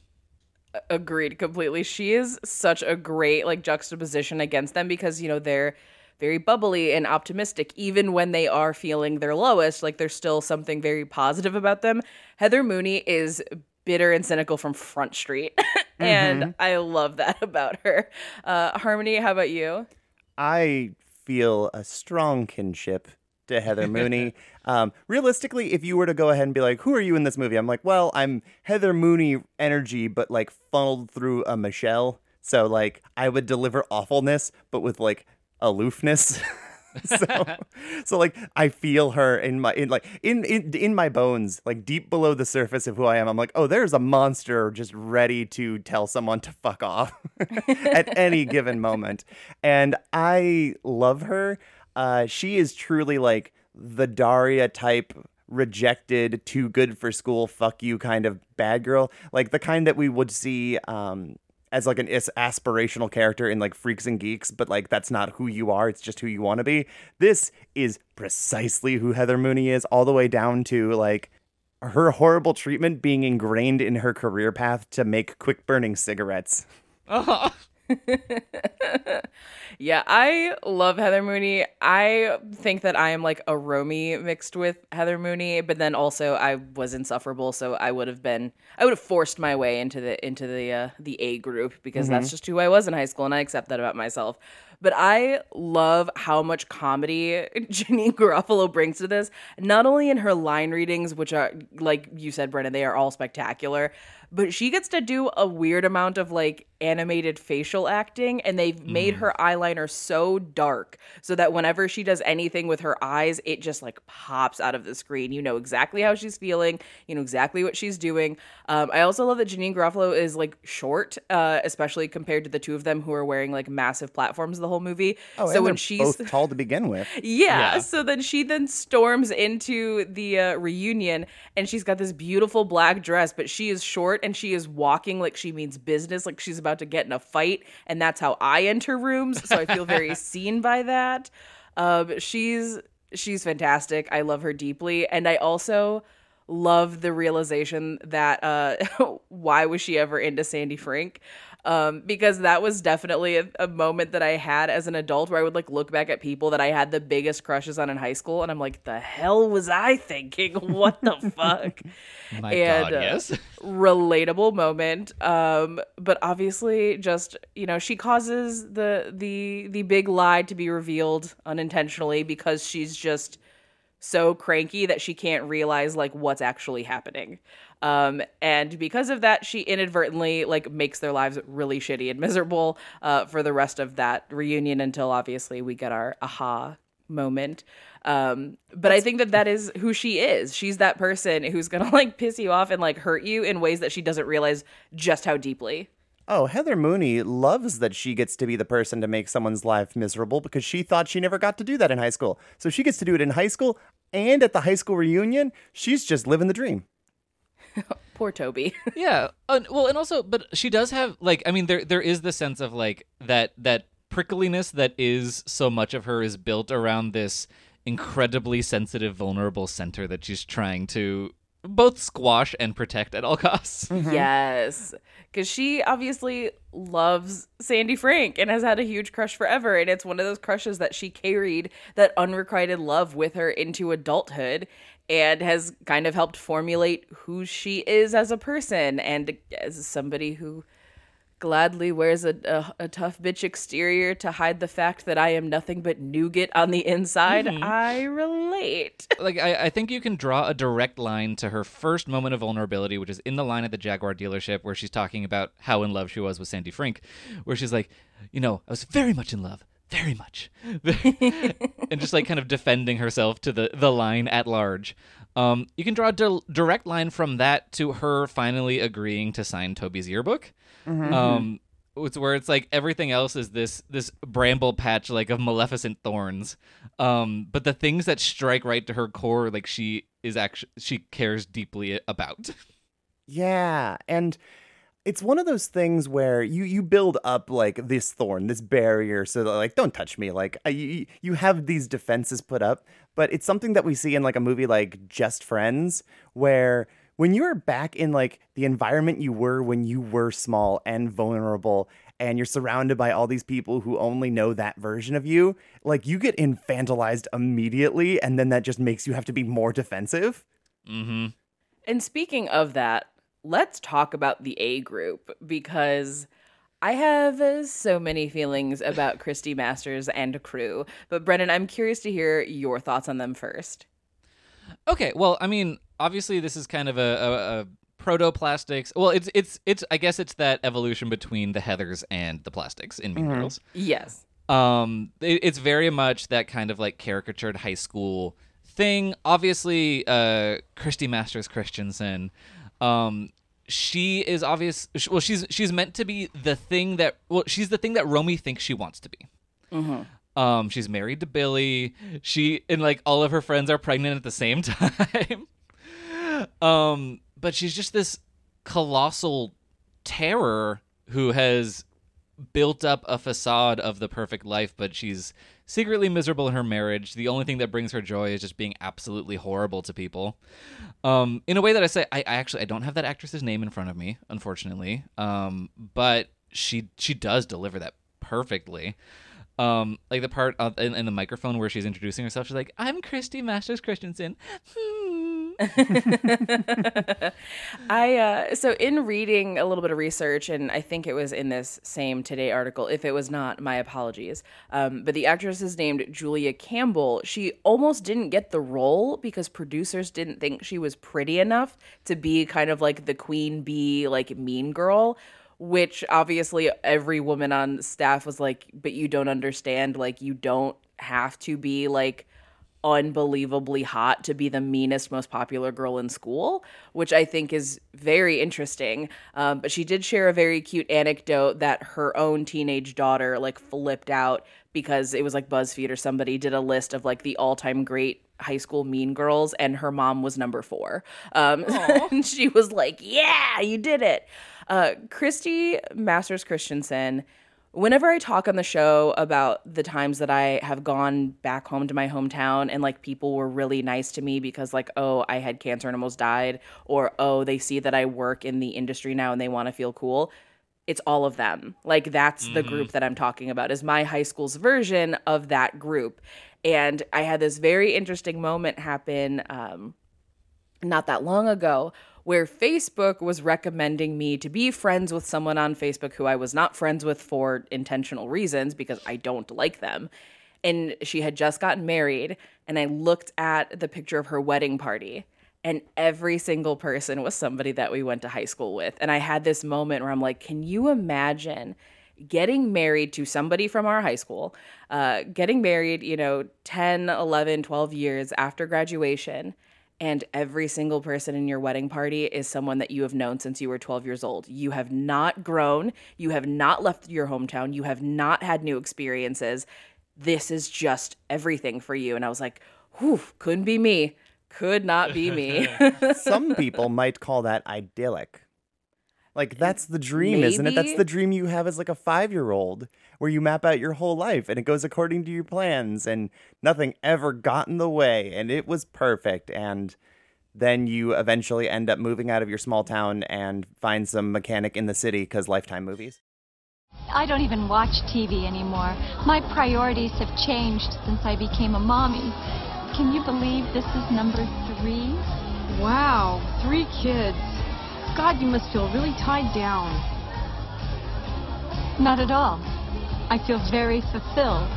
Agreed completely. She is such a great like juxtaposition against them because you know they're very bubbly and optimistic even when they are feeling their lowest like there's still something very positive about them. Heather Mooney is bitter and cynical from Front Street *laughs* and I love that *laughs* about her. Uh Harmony, how about you? I feel a strong kinship to Heather *laughs* Mooney. um, realistically, if you were to go ahead and be like, "Who are you in this movie?" I'm like, "Well, I'm Heather Mooney energy, but like funneled through a Michelle." So like, I would deliver awfulness, but with like aloofness. *laughs* so, *laughs* so like I feel her in my in like in, in in my bones, like deep below the surface of who I am. I'm like, oh, there's a monster just ready to tell someone to fuck off at any given moment, and I love her. Uh, she is truly like the Daria type rejected too good for school fuck you kind of bad girl like the kind that we would see um as like an aspirational character in like Freaks and Geeks, but like that's not who you are. It's just who you want to be. This is precisely who Heather Mooney is, all the way down to like her horrible treatment being ingrained in her career path to make quick burning cigarettes. Oh. *laughs* *laughs* Yeah, I love Heather Mooney. I think that I am like a Romy mixed with Heather Mooney, but then also I was insufferable, so I would have been I would have forced my way into the into the uh, the A group because that's just who I was in high school, and I accept that about myself. But I love how much comedy *laughs* Janeane Garofalo brings to this, not only in her line readings, which are like you said, Brennan, they are all spectacular, but she gets to do a weird amount of like animated facial acting and they've made her eyeliner so dark so that whenever she does anything with her eyes it just like pops out of the screen. You know exactly how she's feeling. You know exactly what she's doing. Um, i also love that janeane garofalo is like short uh, especially compared to the two of them who are wearing like massive platforms the whole movie. Oh, so and when they're she's both tall to begin with. *laughs* yeah, Yeah. So then she then storms into the uh, reunion and she's got this beautiful black dress, but she is short and she is walking like she means business, like she's about to get in a fight. And that's how I enter rooms. So I feel very *laughs* seen by that. Um, she's she's fantastic. I love her deeply, and I also love the realization that uh, *laughs* why was she ever into Sandy Frink? Um, because that was definitely a, a moment that I had as an adult where I would like look back at people that I had the biggest crushes on in high school, and I'm like, the hell was I thinking? *laughs* What the fuck? *laughs* My And, God, uh, yes. *laughs* relatable moment um but obviously just you know she causes the the the big lie to be revealed unintentionally because she's just so cranky that she can't realize like what's actually happening um and because of that she inadvertently like makes their lives really shitty and miserable uh for the rest of that reunion until obviously we get our aha moment um but i think that that is who she is she's that person who's gonna *laughs* like piss you off and like hurt you in ways that she doesn't realize just how deeply Oh, Heather Mooney loves that she gets to be the person to make someone's life miserable because she thought she never got to do that in high school. So she gets to do it in high school and at the high school reunion. She's just living the dream. *laughs* poor toby. *laughs* Yeah uh, well and also but she does have like i mean there there is the sense of like that that prickliness that is so much of her is built around this incredibly sensitive vulnerable center that she's trying to both squash and protect at all costs. Yes because she obviously loves sandy frink and has had a huge crush forever and it's one of those crushes that she carried that unrequited love with her into adulthood and has kind of helped formulate who she is as a person and as somebody who gladly wears a, a, a tough bitch exterior to hide the fact that I am nothing but nougat on the inside. Mm-hmm. I relate. like I, I think you can draw a direct line to her first moment of vulnerability, which is in the line at the Jaguar dealership where she's talking about how in love she was with Sandy Frink, where she's like, you know, I was very much in love, very much, and just like kind of defending herself to the the line at large. Um, you can draw a di- direct line from that to her finally agreeing to sign Toby's yearbook. Um, it's where it's like everything else is this this bramble patch like of maleficent thorns um but the things that strike right to her core like she is actually she cares deeply about Yeah, and it's one of those things where you you build up like this thorn, this barrier, so that like don't touch me. Like you you have these defenses put up, but it's something that we see in like a movie like Just Friends, where when you're back in like the environment you were when you were small and vulnerable. And you're surrounded by all these people who only know that version of you. Like, you get infantilized immediately, and then that just makes you have to be more defensive. mm-hmm And speaking of that, let's talk about the A group because I have so many feelings about *laughs* Christy Masters and crew, but Brennan, I'm curious to hear your thoughts on them first. Okay, well, I mean, obviously this is kind of a, a, a proto-plastics. Well, it's it's it's I guess it's that evolution between the Heathers and the plastics in Mean Girls. Yes. Um, it, it's very much that kind of like caricatured high school thing. Obviously, uh, Christy Masters Christensen, um, she is obvious. Well, she's she's meant to be the thing that well, she's the thing that Romy thinks she wants to be. Um, she's married to Billy. She and like all of her friends are pregnant at the same *laughs* time. um, but she's just this colossal terror who has built up a facade of the perfect life, but she's secretly miserable in her marriage. The only thing that brings her joy is just being absolutely horrible to people. Um, in a way that I say, I, I actually I don't have that actress's name in front of me, unfortunately. Um, but she she does deliver that perfectly. Um, like the part of, in, in the microphone where she's introducing herself, she's like, "I'm Christy Masters Christensen." *laughs* Hmm. *laughs* I uh, so in reading a little bit of research, and I think it was in this same Today article. If it was not, my apologies. Um, but the actress is named Julia Campbell. She almost didn't get the role because producers didn't think she was pretty enough to be kind of like the queen bee, like mean girl. Which obviously every woman on staff was like, but you don't understand. Like you don't have to be like unbelievably hot to be the meanest, most popular girl in school, which I think is very interesting. Um, but she did share a very cute anecdote that her own teenage daughter like flipped out because it was like BuzzFeed or somebody did a list of like the all time great high school mean girls and her mom was number four. Um, *laughs* and she was like, yeah, you did it. Uh, Christy Masters Christensen whenever I talk on the show about the times that I have gone back home to my hometown and like people were really nice to me because like oh I had cancer and almost died or oh they see that I work in the industry now and they want to feel cool it's all of them. Like that's the group that I'm talking about is my high school's version of that group. And I had this very interesting moment happen um not that long ago where Facebook was recommending me to be friends with someone on Facebook who I was not friends with for intentional reasons because I don't like them. And she had just gotten married, and I looked at the picture of her wedding party, and every single person was somebody that we went to high school with. And I had this moment where I'm like, can you imagine? getting married to somebody from our high school, uh, getting married, you know, 10, 11, 12 years after graduation, and every single person in your wedding party is someone that you have known since you were 12 years old. You have not grown, you have not left your hometown, you have not had new experiences. This is just everything for you. And I was like, whew, couldn't be me. Could not be me. *laughs* Some *laughs* people might call that idyllic. Like that's the dream, isn't it? That's the dream you have as like a five year old where you map out your whole life and it goes according to your plans and nothing ever got in the way and it was perfect and then you eventually end up moving out of your small town and find some mechanic in the city because lifetime movies. I don't even watch TV anymore. My priorities have changed since I became a mommy. Can you believe this is number three? Wow, three kids. God, you must feel really tied down. Not at all. I feel very fulfilled.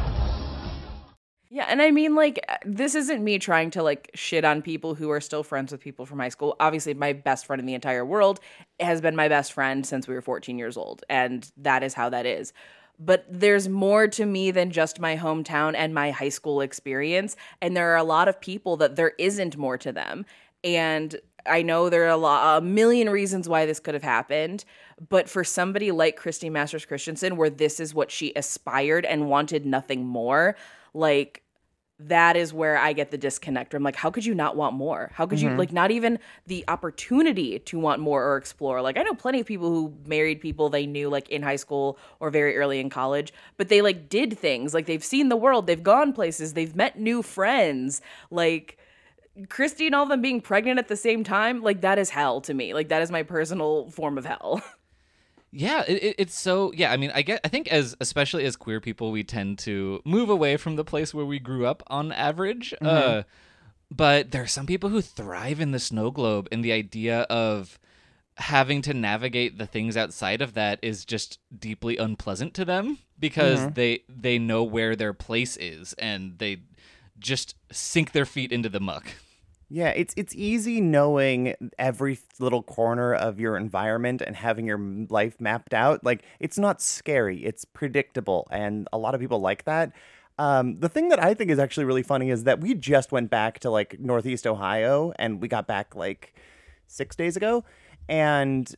Yeah, and I mean, like, this isn't me trying to like shit on people who are still friends with people from high school. Obviously, my best friend in the entire world has been my best friend since we were 14 years old, and that is how that is. But there's more to me than just my hometown and my high school experience. And there are a lot of people that there isn't more to them. And I know there are a, lot, a million reasons why this could have happened, but for somebody like Christy Masters Christensen, where this is what she aspired and wanted nothing more, like that is where I get the disconnect. I'm like, how could you not want more? How could you mm-hmm. like not even the opportunity to want more or explore? Like I know plenty of people who married people they knew like in high school or very early in college, but they like did things. Like they've seen the world, they've gone places, they've met new friends. Like Christy and all of them being pregnant at the same time, like that is hell to me. Like that is my personal form of hell. *laughs* Yeah, it, it, it's so yeah. I mean, I get. I think as especially as queer people, we tend to move away from the place where we grew up on average. Uh, but there are some people who thrive in the snow globe and the idea of having to navigate the things outside of that is just deeply unpleasant to them because Mm-hmm. they they know where their place is and they just sink their feet into the muck. Yeah, it's it's easy knowing every little corner of your environment and having your life mapped out. Like it's not scary; it's predictable, and a lot of people like that. Um, the thing that I think is actually really funny is that we just went back to like Northeast Ohio, and we got back like six days ago, and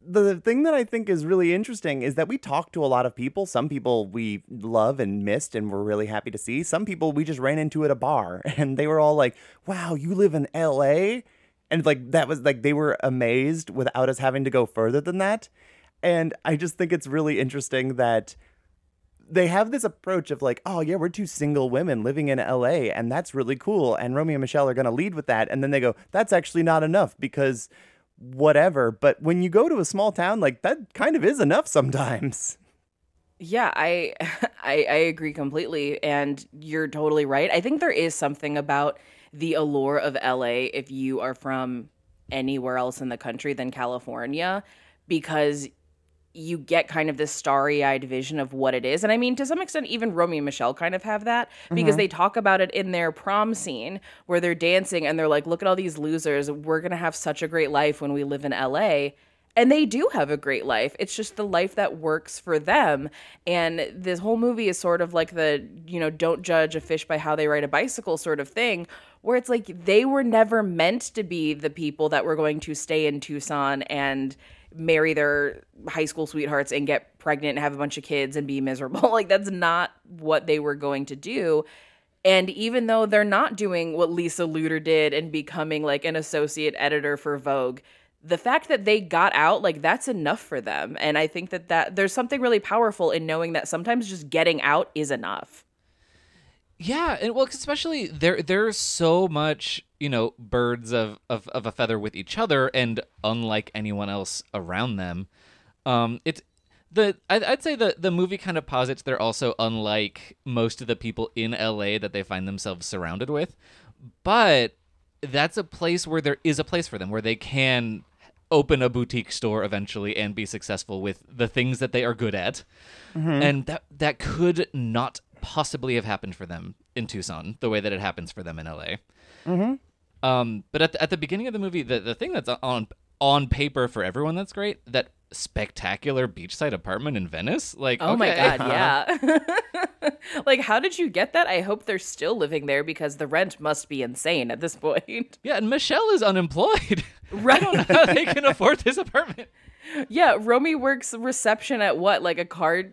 the thing that I think is really interesting is that we talked to a lot of people. Some people we love and missed and we're really happy to see. Some people we just ran into at a bar *laughs* and they were all like, wow, you live in LA? And like that was like they were amazed without us having to go further than that. And I just think it's really interesting that they have this approach of like, oh yeah, we're two single women living in LA, and that's really cool. And Romy and Michelle are gonna lead with that, and then they go, that's actually not enough because whatever. But when you go to a small town, like that kind of is enough sometimes. Yeah, I, *laughs* I I agree completely, and you're totally right. I think there is something about the allure of LA if you are from anywhere else in the country than California, because you get kind of this starry-eyed vision of what it is. And I mean, to some extent, even Romy and Michelle kind of have that because mm-hmm. they talk about it in their prom scene where they're dancing and they're like, "Look at all these losers. We're gonna have such a great life when we live in LA." And they do have a great life. It's just the life that works for them. And this whole movie is sort of like the, you know, don't judge a fish by how they ride a bicycle sort of thing, where it's like they were never meant to be the people that were going to stay in Tucson and marry their high school sweethearts and get pregnant and have a bunch of kids and be *laughs* miserable. like that's not what they were going to do. And even though they're not doing what Lisa Luder did and becoming like an associate editor for Vogue, the fact that they got out, like that's enough for them. And I think that that there's something really powerful in knowing that sometimes just getting out is enough. Yeah, and well, especially there there's so much, you know, birds of, of, of a feather with each other and unlike anyone else around them. Um it's the I'd, I'd say the the movie kind of posits they're also unlike most of the people in LA that they find themselves surrounded with. But that's a place where there is a place for them where they can open a boutique store eventually and be successful with the things that they are good at. And that that could not possibly have happened for them in Tucson the way that it happens for them in LA. Um, but at the, at the beginning of the movie, the, the thing that's on on paper for everyone that's great that spectacular beachside apartment in Venice. Like, Oh my god, *laughs* yeah. *laughs* like how did you get that? I hope they're still living there because the rent must be insane at this point. *laughs* Yeah, and Michelle is unemployed. Right. I don't know how they can afford this apartment. Yeah, Romy works reception at what? Like a car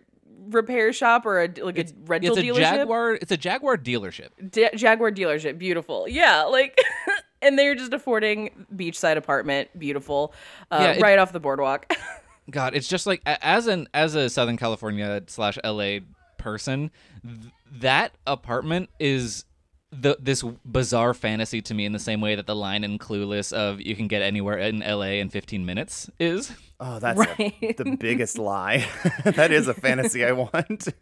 repair shop or a like a rental It's a dealership? Jaguar. It's a Jaguar dealership. Ja- Jaguar dealership, beautiful. Yeah, like, *laughs* and they're just affording beachside apartment, beautiful, uh, Yeah, it- right off the boardwalk. *laughs* God, it's just like as an as a Southern California slash LA person, th- that apartment is the this bizarre fantasy to me in the same way that the line in Clueless of you can get anywhere in LA in 15 minutes is. *laughs* Oh, that's a- the biggest *laughs* lie. *laughs* that is a fantasy I want. *laughs*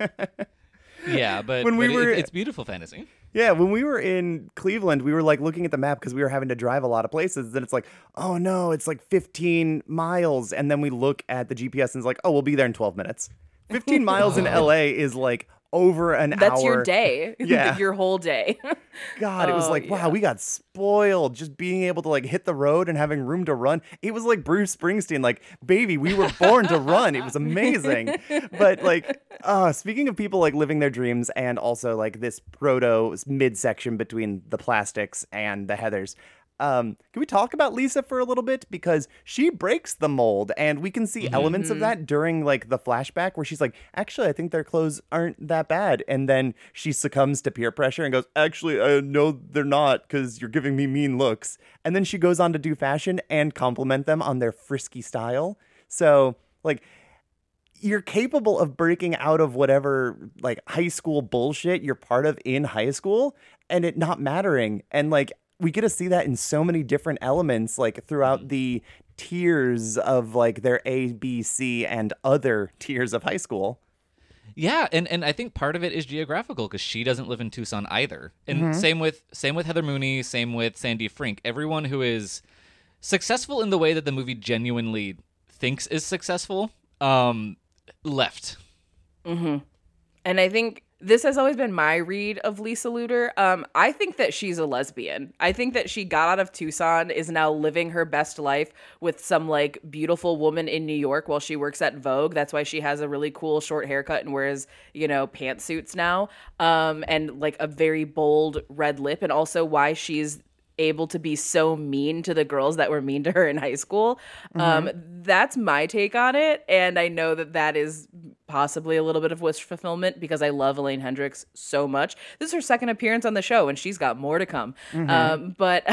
Yeah, but When we but it- were- it's beautiful fantasy. Yeah, when we were in Cleveland, we were like looking at the map because we were having to drive a lot of places. Then it's like, oh no, it's like 15 miles. And then we look at the GPS and it's like, oh, we'll be there in 12 minutes. 15 miles in LA is like over an hour. That's hour. your day. *laughs* Yeah. *laughs* your whole day. *laughs* God, it was Oh, like, wow, yeah. we got spoiled just being able to like hit the road and having room to run. It was like Bruce Springsteen, like, baby, we were born to run. It was amazing. But like, uh, speaking of people like living their dreams and also like this proto midsection between the plastics and the Heathers. Um, can we talk about Lisa for a little bit? Because she breaks the mold, and we can see elements of that during like the flashback where she's like, actually, I think their clothes aren't that bad. And then she succumbs to peer pressure and goes, actually, uh, no, they're not because you're giving me mean looks. And then she goes on to do fashion and compliment them on their frisky style. So, like, you're capable of breaking out of whatever like high school bullshit you're part of in high school and it not mattering and like we get to see that in so many different elements like throughout the tiers of like their a b c and other tiers of high school Yeah, and, and I think part of it is geographical because she doesn't live in Tucson either. And same with same with Heather Mooney, same with Sandy Frink. Everyone who is successful in the way that the movie genuinely thinks is successful. Um, left. Mm-hmm. And I think this has always been my read of Lisa Luder. Um, I think that she's a lesbian. I think that she got out of Tucson, is now living her best life with some like beautiful woman in New York while she works at Vogue. That's why she has a really cool short haircut and wears, you know, pantsuits now. Um, and like a very bold red lip, and also why she's able to be so mean to the girls that were mean to her in high school. Um, that's my take on it, and I know that that is possibly a little bit of wish fulfillment because I love Elaine Hendrix so much. This is her second appearance on the show, and she's got more to come. Um, but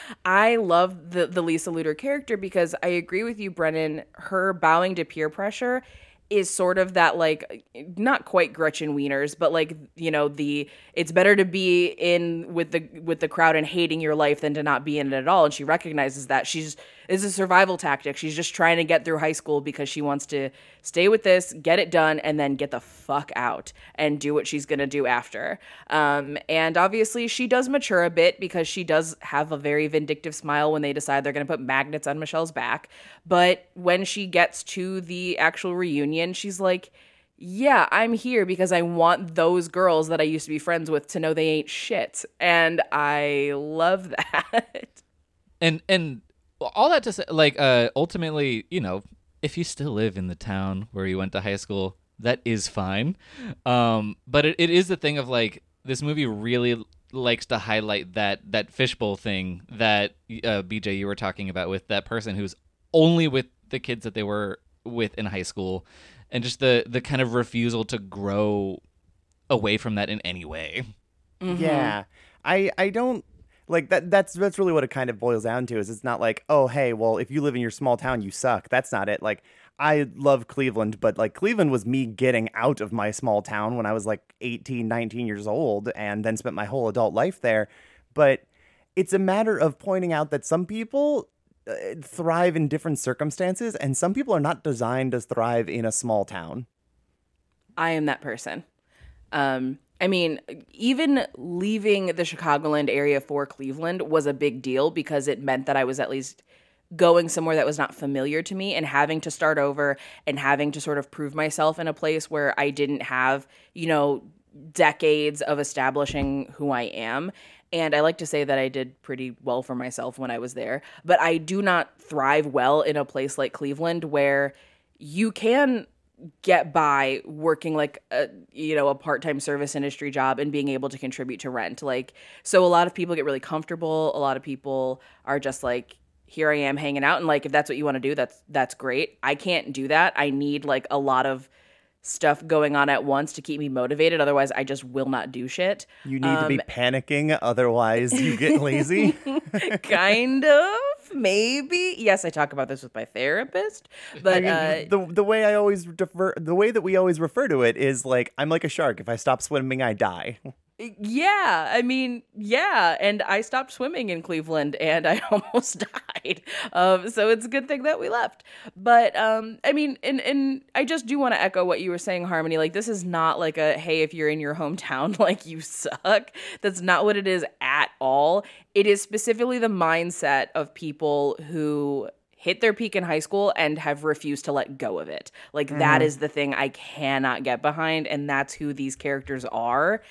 *laughs* I love the the Lisa Luder character because I agree with you, Brennan. Her bowing to peer pressure is sort of that like not quite Gretchen Wieners, but like you know the it's better to be in with the with the crowd and hating your life than to not be in it at all. And she recognizes that she's is a survival tactic. She's just trying to get through high school because she wants to stay with this, get it done, and then get the fuck out and do what she's gonna do after. Um, and obviously she does mature a bit because she does have a very vindictive smile when they decide they're gonna put magnets on Michelle's back. But when she gets to the actual reunion, she's like, yeah, I'm here because I want those girls that I used to be friends with to know they ain't shit. And I love *laughs* that. and and all that to say like uh ultimately you know if you still live in the town where you went to high school that is fine. Um but it, it is the thing of like this movie really likes to highlight that that fishbowl thing that uh, bj you were talking about with that person who's only with the kids that they were with in high school and just the the kind of refusal to grow away from that in any way. Yeah. I I don't like that that's that's really what it kind of boils down to is it's not like, "Oh, hey, well, if you live in your small town, you suck." That's not it. Like I love Cleveland, but like Cleveland was me getting out of my small town when I was like 18, 19 years old and then spent my whole adult life there. But it's a matter of pointing out that some people uh, thrive in different circumstances and some people are not designed to thrive in a small town. I am that person. Um, I mean, even leaving the Chicagoland area for Cleveland was a big deal because it meant that I was at least going somewhere that was not familiar to me and having to start over and having to sort of prove myself in a place where I didn't have, you know, decades of establishing who I am. And I like to say that I did pretty well for myself when I was there, but I do not thrive well in a place like Cleveland where you can get by working like a you know a part-time service industry job and being able to contribute to rent. Like so a lot of people get really comfortable. A lot of people are just like here I am hanging out and like if that's what you want to do that's that's great. I can't do that. I need like a lot of stuff going on at once to keep me motivated. Otherwise I just will not do shit. You need to be Um, panicking otherwise you get lazy. *laughs* kind of maybe yes I talk about this with my therapist but I mean, uh the the way I always defer, the way that we always refer to it is like I'm like a shark. If I stop swimming, I die. Yeah, I mean, yeah, and I stopped swimming in Cleveland and I *laughs* almost died. Um, so it's a good thing that we left. But um, I mean, and and I just do want to echo what you were saying, Harmony. Like this is not like a hey, if you're in your hometown, *laughs* like you suck. That's not what it is at all. It is specifically the mindset of people who hit their peak in high school and have refused to let go of it. Like that is the thing I cannot get behind and that's who these characters are.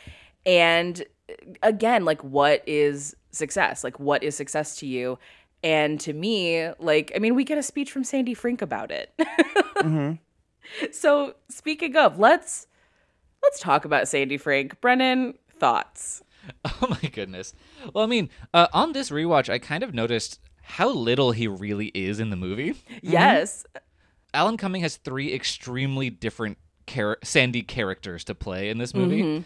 And uh, again, like what is success? Like what is success to you? And to me, like I mean, we get a speech from Sandy Frink about it. *laughs* So, speaking of, let's let's talk about Sandy Frink. Brennan, thoughts? Oh my goodness. Well, I mean, uh, on this rewatch, I kind of noticed how little he really is in the movie. Yes. Alan Cumming has three extremely different char- Sandy characters to play in this movie.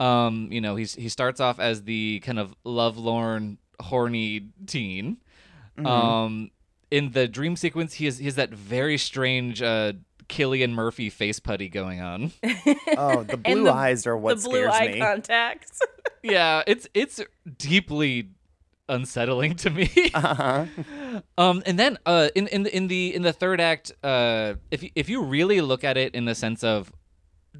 Um, you know, he's he starts off as the kind of lovelorn, horny teen. Um, in the dream sequence, he has he has that very strange uh, Cillian Murphy face putty going on. *laughs* Oh, the *laughs* blue the- eyes are what the blue scares eye me. contacts. *laughs* yeah, it's it's deeply unsettling to me. Uh-huh. Um, and then uh, in in the in the in the third act, uh, if you- if you really look at it in the sense of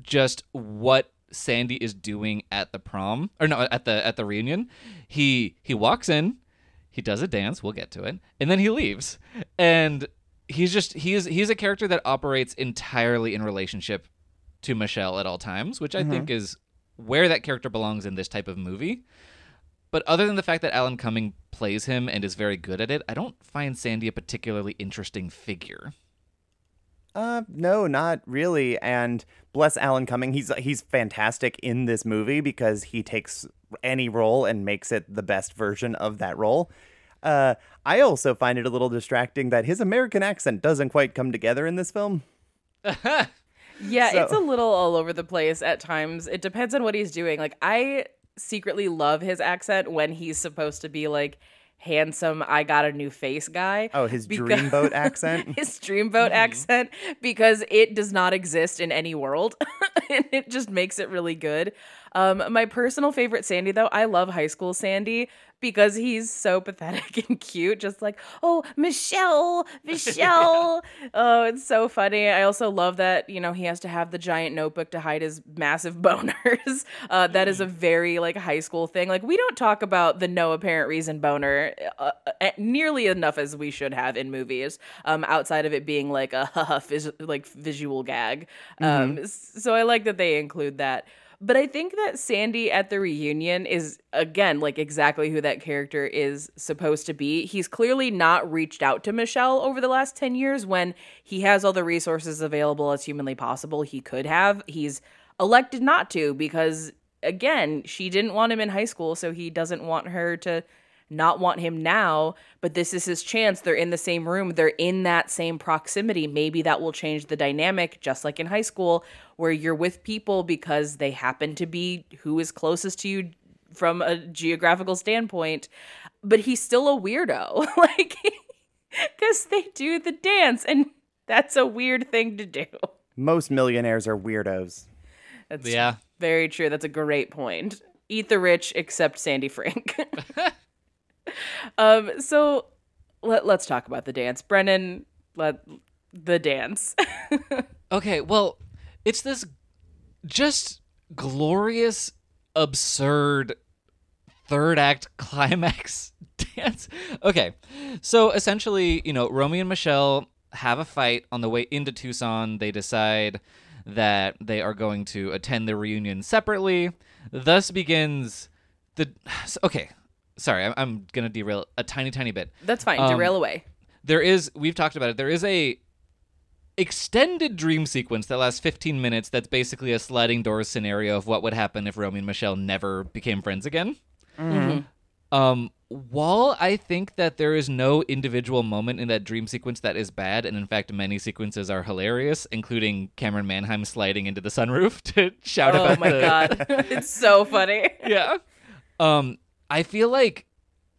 just what Sandy is doing at the prom or no at the at the reunion, he he walks in, He does a dance. We'll get to it, and then he leaves. And he's just he is he's a character that operates entirely in relationship to Michelle at all times, which I think mm-hmm. is where that character belongs in this type of movie. But other than the fact that Alan Cumming plays him and is very good at it, I don't find Sandy a particularly interesting figure. Uh, no, not really. And bless Alan Cumming, he's he's fantastic in this movie because he takes any role and makes it the best version of that role. Uh, I also find it a little distracting that his American accent doesn't quite come together in this film. *laughs* Yeah, So- it's a little all over the place at times. It depends on what he's doing. Like I secretly love his accent when he's supposed to be like handsome I got a new face guy. Oh, his Because- dreamboat *laughs* accent. his dreamboat mm-hmm. accent because it does not exist in any world *laughs* and it just makes it really good um my personal favorite sandy though i love high school sandy because he's so pathetic *laughs* and cute just like oh michelle *laughs* michelle. Oh it's so funny. I also love that you know he has to have the giant notebook to hide his massive *laughs* boners. Uh, that is a very like high school thing. Like we don't talk about the no apparent reason boner uh, uh, nearly enough as we should have in movies um outside of it being like a like visual gag. Um s- so i like that they include that but I think that Sandy at the reunion is again like exactly who that character is supposed to be. He's clearly not reached out to Michelle over the last 10 years when he has all the resources available as humanly possible he could have. He's elected not to because again, she didn't want him in high school, so he doesn't want her to not want him now, but this is his chance. They're in the same room, they're in that same proximity. Maybe that will change the dynamic, just like in high school, where you're with people because they happen to be who is closest to you from a geographical standpoint. But he's still a weirdo. *laughs* like, *laughs* because they do the dance, and that's a weird thing to do. Most millionaires are weirdos. That's Yeah. very true. That's a great point. Eat the rich, except Sandy Frink. *laughs* um, so let, let's talk about the dance. Brennan, let the dance. *laughs* Okay, well, it's this just glorious, absurd third act *laughs* climax dance. Okay, so essentially, you know, Romy and Michelle have a fight on the way into Tucson. They decide that they are going to attend the reunion separately. Thus begins the. *sighs* Okay, sorry, I'm, I'm going to derail a tiny, tiny bit That's fine. Um, Derail away. there is we've talked about it there is a extended dream sequence that lasts 15 minutes that's basically a sliding doors scenario of what would happen if Romy and Michelle never became friends again. Um, while I think that there is no individual moment in that dream sequence that is bad, and in fact many sequences are hilarious, including Camryn Manheim sliding into the sunroof *laughs* to shout Oh about my the, god, *laughs* it's so funny. yeah. Um, I feel like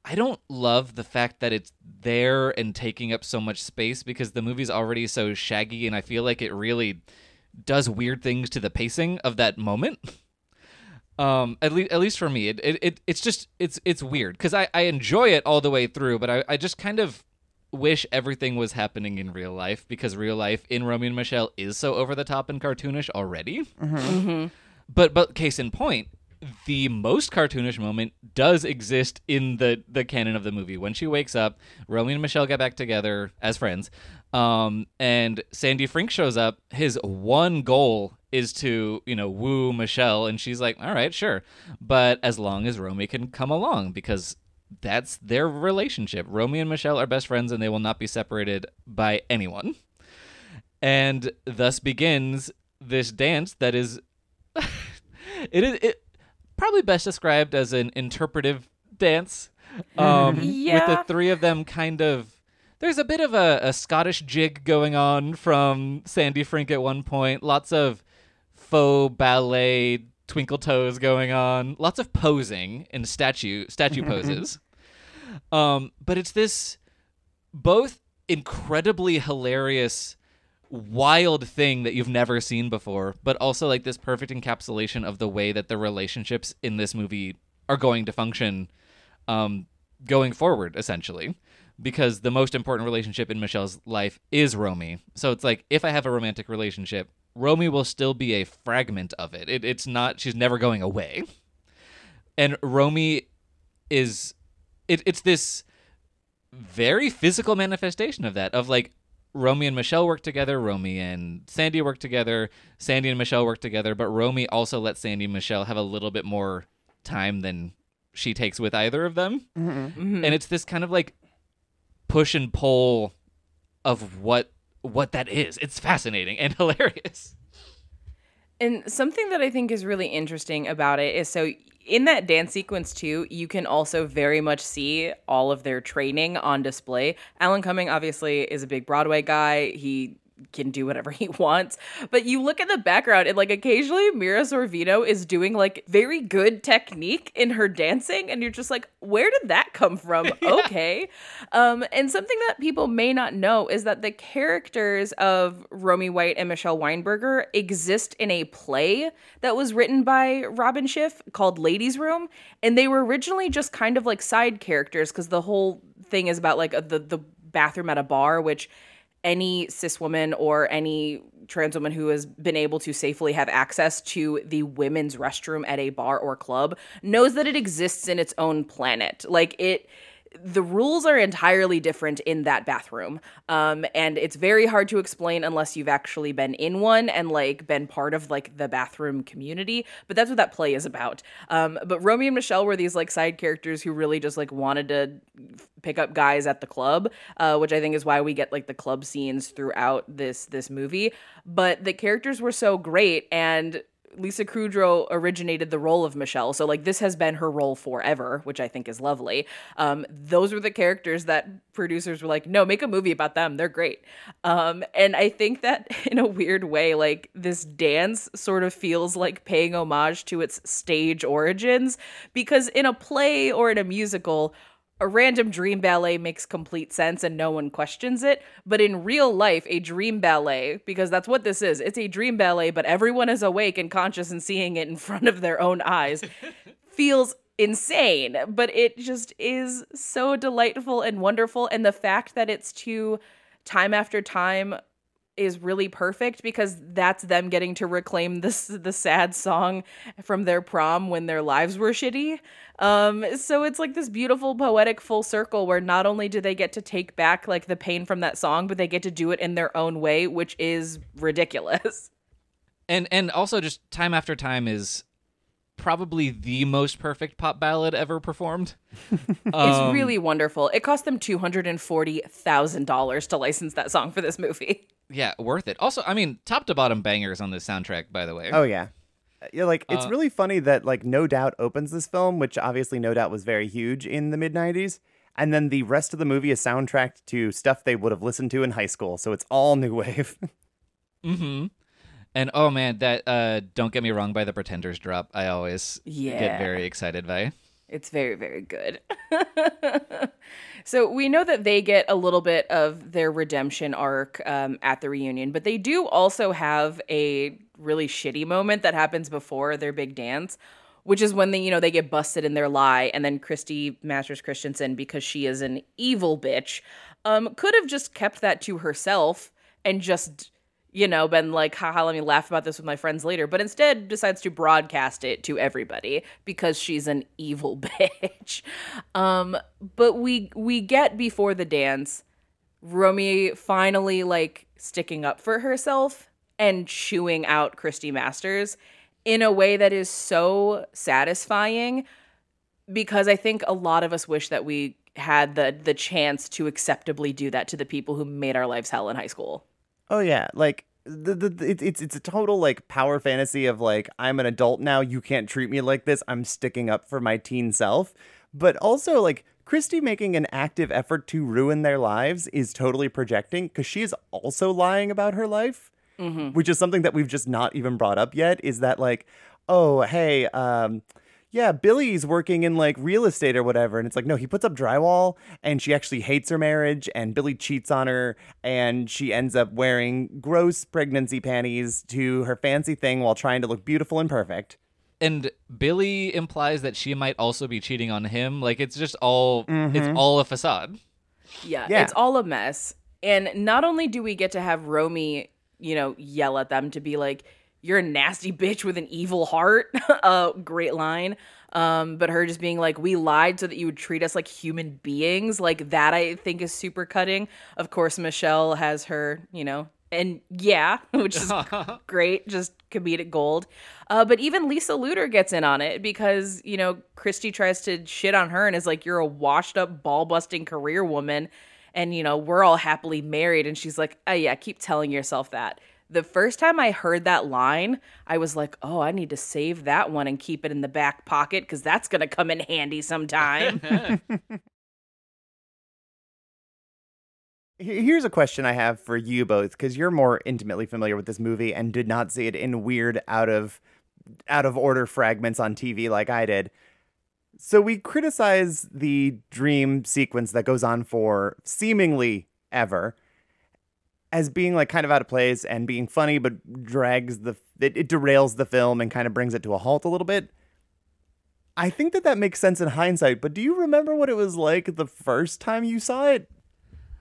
I don't love the fact that it's there and taking up so much space because the movie's already so shaggy, and I feel like it really does weird things to the pacing of that moment. *laughs* Um, at least at least for me, it, it, it it's just it's it's weird because I, I enjoy it all the way through, but I, I just kind of wish everything was happening in real life because real life in Romy and Michelle is so over the top and cartoonish already. But but case in point, the most cartoonish moment does exist in the the canon of the movie. When she wakes up, Romy and Michelle get back together as friends, um, and Sandy Frink shows up. His one goal is to you know woo Michelle, and she's like, "All right, sure," but as long as Romy can come along, because that's their relationship. Romy and Michelle are best friends, and they will not be separated by anyone. And thus begins this dance that is *laughs* it is it probably best described as an interpretive dance. Um, *laughs* With the three of them kind of. There's a bit of a, a Scottish jig going on from Sandy Frink at one point. Lots of faux ballet twinkle toes going on. Lots of posing and statue statue *laughs* poses. Um, but it's this both incredibly hilarious wild thing that you've never seen before, but also like this perfect encapsulation of the way that the relationships in this movie are going to function um, going forward, essentially. Because the most important relationship in Michelle's life is Romy. So it's like, if I have a romantic relationship, Romy will still be a fragment of it. it it's not, she's never going away. And Romy is, it, it's this very physical manifestation of that of like Romy and Michelle work together, Romy and Sandy work together, Sandy and Michelle work together, but Romy also lets Sandy and Michelle have a little bit more time than she takes with either of them. Mhm. And it's this kind of like push and pull of what what that is. It's fascinating and *laughs* hilarious. And something that I think is really interesting about it is so in that dance sequence too, you can also very much see all of their training on display. Alan Cumming obviously is a big Broadway guy. He can do whatever *laughs* he wants. But you look at the background and like occasionally Mira Sorvino is doing like very good technique in her dancing and you're just like where did that come from? *laughs* Okay. Um and something that people may not know is that the characters of Romy White and Michelle Weinberger exist in a play that was written by Robin Schiff called Ladies Room and they were originally just kind of like side characters cuz the whole thing is about like a, the the bathroom at a bar which any cis woman or any trans woman who has been able to safely have access to the women's restroom at a bar or club knows that it exists in its own planet. Like it the rules are entirely different in that bathroom. Um, and it's very hard to explain unless you've actually been in one and like been part of like the bathroom community but that's what that play is about. Um, but romy and michelle were these like side characters who really just like wanted to pick up guys at the club uh, which i think is why we get like the club scenes throughout this this movie. But the characters were so great and Lisa Kudrow originated the role of Michelle, so like this has been her role forever, which I think is lovely. Um, those were the characters that producers were like, no, make a movie about them. They're great. Um, and I think that *laughs* in a weird way, like this dance sort of feels like paying homage to its stage origins, because in a play or in a musical, a random dream ballet makes complete sense and no one questions it. But in real life, a dream ballet, because that's what this is, it's a dream ballet, but everyone is awake and conscious and seeing it in *laughs* front of their own eyes, *laughs* feels insane. But it just is so delightful and wonderful. And the fact that it's to time after time is really perfect because that's them getting to reclaim this the sad song from their prom when their lives were shitty. Um so it's like this beautiful poetic full circle where not only do they get to take back like the pain from that song but they get to do it in their own way which is ridiculous. *laughs* And and also just time after time is probably the most perfect pop ballad ever performed. *laughs* it's Um, really wonderful. It cost them $240,000 to license that song for this movie. Yeah, worth it. Also, I mean, top to bottom bangers on this soundtrack, by the way. Oh yeah. Yeah, like it's Uh, really funny that like No Doubt opens this film, which obviously No Doubt was very huge in the mid '90s, and then the rest of the movie is soundtracked to stuff they would have listened to in high school, so it's all new wave. *laughs* Mm-hmm. And oh man, that uh, "Don't Get Me Wrong" by the Pretenders drop, I always Yeah. get very excited by. It's very, very good. *laughs* so we know that they get a little bit of their redemption arc um, at the reunion, but they do also have a really shitty moment that happens before their big dance, which is when they, you know, they get busted in their lie, and then Christy Masters Christensen, because she is an evil bitch, um, could have just kept that to herself and just you know, been like, haha, let me laugh about this with my friends later, but instead decides to broadcast it to everybody because she's an evil *laughs* bitch. Um, but we we get before the dance, Romy finally like sticking up for herself and chewing out Christy Masters in a way that is so satisfying because I think a lot of us wish that we had the the chance to acceptably do that to the people who made our lives hell in high school. Oh yeah, like the, the, it, it's it's a total like power fantasy of like I'm an adult now, you can't treat me like this. I'm sticking up for my teen self. But also like Christy making an active effort to ruin their lives is totally projecting because she is also lying about her life, which is something that we've just not even brought up yet. Is that like, oh hey, um, yeah, Billy's working in like real estate or whatever. And it's like, no, he puts up drywall and she actually hates her marriage and Billy cheats on her and she ends up wearing gross pregnancy panties to her fancy thing while trying to look beautiful and perfect. And Billy implies that she might also be cheating on him. Like it's just all Mm-hmm. it's all a facade. Yeah, Yeah. it's all a mess. And not only do we get to have Romy, you know, yell at them to be like, you're a nasty bitch with an evil heart. *laughs* uh, great line. Um, but her just being like, we lied so that you would treat us like human beings, like that I think is super cutting. Of course, Michelle has her, you know, and yeah, *laughs* which is *laughs* great, just comedic gold. Uh, but even Lisa Luder gets in on it because, you know, Christy tries to shit on her and is like, you're a washed up, ball busting career woman. And, you know, we're all happily married. And she's like, oh, yeah, keep telling yourself that. The first time I heard that line, I was like, oh, I need to save that one and keep it in the back pocket because that's going to come in handy sometime. *laughs* Here's a question I have for you both because you're more intimately familiar with this movie and did not see it in weird out of out of order fragments on TV like I did. So we criticize the dream sequence that goes on for seemingly ever as being like kind of out of place and being funny but drags the it, it derails the film and kind of brings it to a halt a little bit. I think that that makes sense in hindsight, but do you remember what it was like the first time you saw it?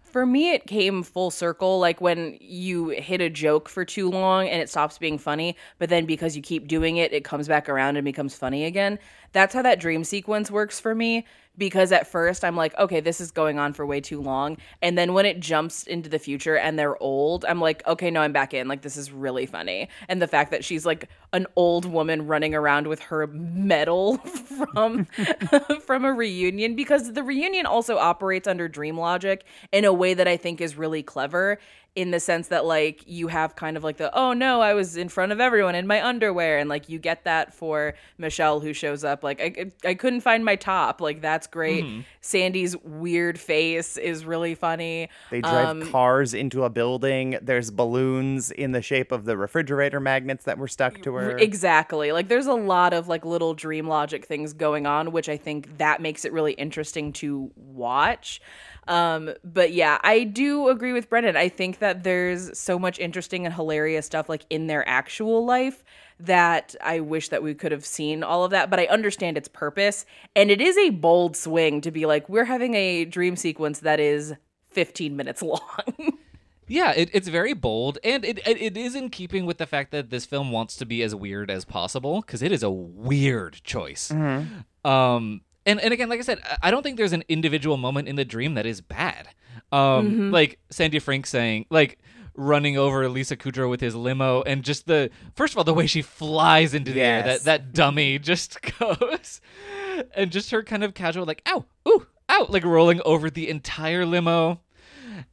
For me, it came full circle, like when you hit a joke for too long and it stops being funny, but then because you keep doing it, it comes back around and becomes funny again. That's how that dream sequence works for me because at first I'm like, okay, this is going on for way too long. And then when it jumps into the future and they're old, I'm like, okay, no, I'm back in. Like, this is really funny. And the fact that she's like an old woman running around with her medal *laughs* from *laughs* from a reunion because the reunion also operates under dream logic in a way that I think is really clever in the sense that like you have kind of like the oh no I was in front of everyone in my underwear and like you get that for Michelle who shows up like I I couldn't find my top like that's great Mhm. Sandy's weird face is really funny They drive Um, cars into a building. There's balloons in the shape of the refrigerator magnets that were stuck to her. Exactly. Like there's a lot of like little dream logic things going on, which I think that makes it really interesting to watch. Um, but yeah, I do agree with Brennan. I think that there's so much interesting and hilarious stuff like in their actual life that I wish that we could have seen all of that, but I understand its purpose. And it is a bold swing to be like, we're having a dream sequence that is 15 minutes *laughs* long. Yeah, it, it's very bold, and it, it it is in keeping with the fact that this film wants to be as weird as possible because it is a weird choice. Um, and and again, like I said, I- don't think there's an individual moment in the dream that is bad. Um, Mhm. like Sandy Frink saying, like running over Lisa Kudrow with his limo, and just the first of all, the way she flies into the air, that that dummy *laughs* just goes, and just her kind of casual, like ow, ooh, ow, like rolling over the entire limo,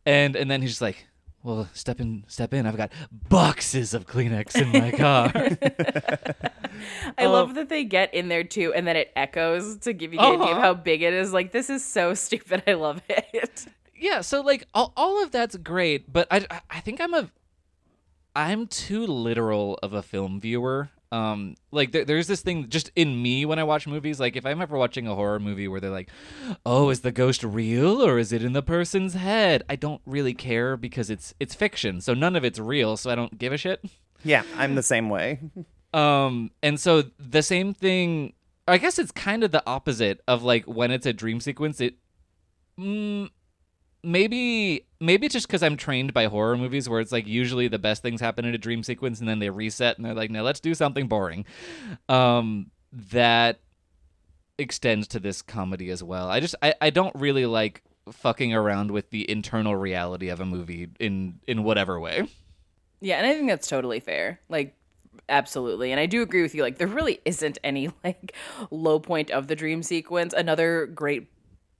and and then he's just like. Well, step in, step in. I've got boxes of Kleenex in my car. *laughs* I love that they get in there too, and then it echoes to give you the idea Uh-huh. of how big it is. Like, this is so *laughs* stupid. I love it. yeah so like all, all of that's great but I, I- I think i'm a i'm too literal of a film viewer um like there, there's this thing just in me when i watch movies like if i'm ever watching a horror movie where they're like oh is the ghost real or is it in the person's head i don't really care because it's it's fiction so none of it's real so i don't give a shit Yeah, I'm the same way. *laughs* um, and so the same thing. I guess it's kind of the opposite of like when it's a dream sequence. It, mm, maybe maybe it's just because I'm trained by horror movies where it's like usually the best things happen in a dream sequence and then they reset and they're like, no, let's do something boring. Um, that extends to this comedy as well. I just I, I don't really like fucking around with the internal reality of a movie in in whatever way. Yeah, and I think that's totally fair. Like, absolutely. And I do agree with you. Like, there really isn't any *laughs* like low point of the dream sequence. Another great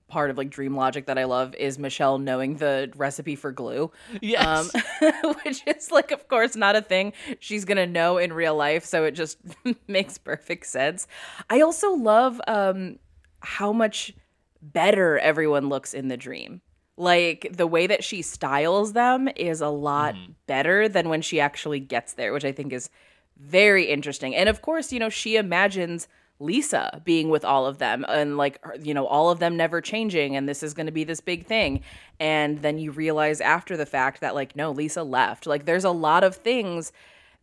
part of like dream logic that I love is Michelle knowing the recipe for glue. Yes. Um, *laughs* which is like, of course, not a thing she's gonna know in real life. So it just *laughs* makes perfect sense. I also love um, how much better everyone looks in the dream. Like the way that she styles them is a lot better than when she actually gets there, which I think is very interesting. And of course, you know, she imagines Lisa being with all of them and like, you know, all of them never changing and this is going to be this big thing. And then you realize after the fact that, like, no, Lisa left. Like, there's a lot of things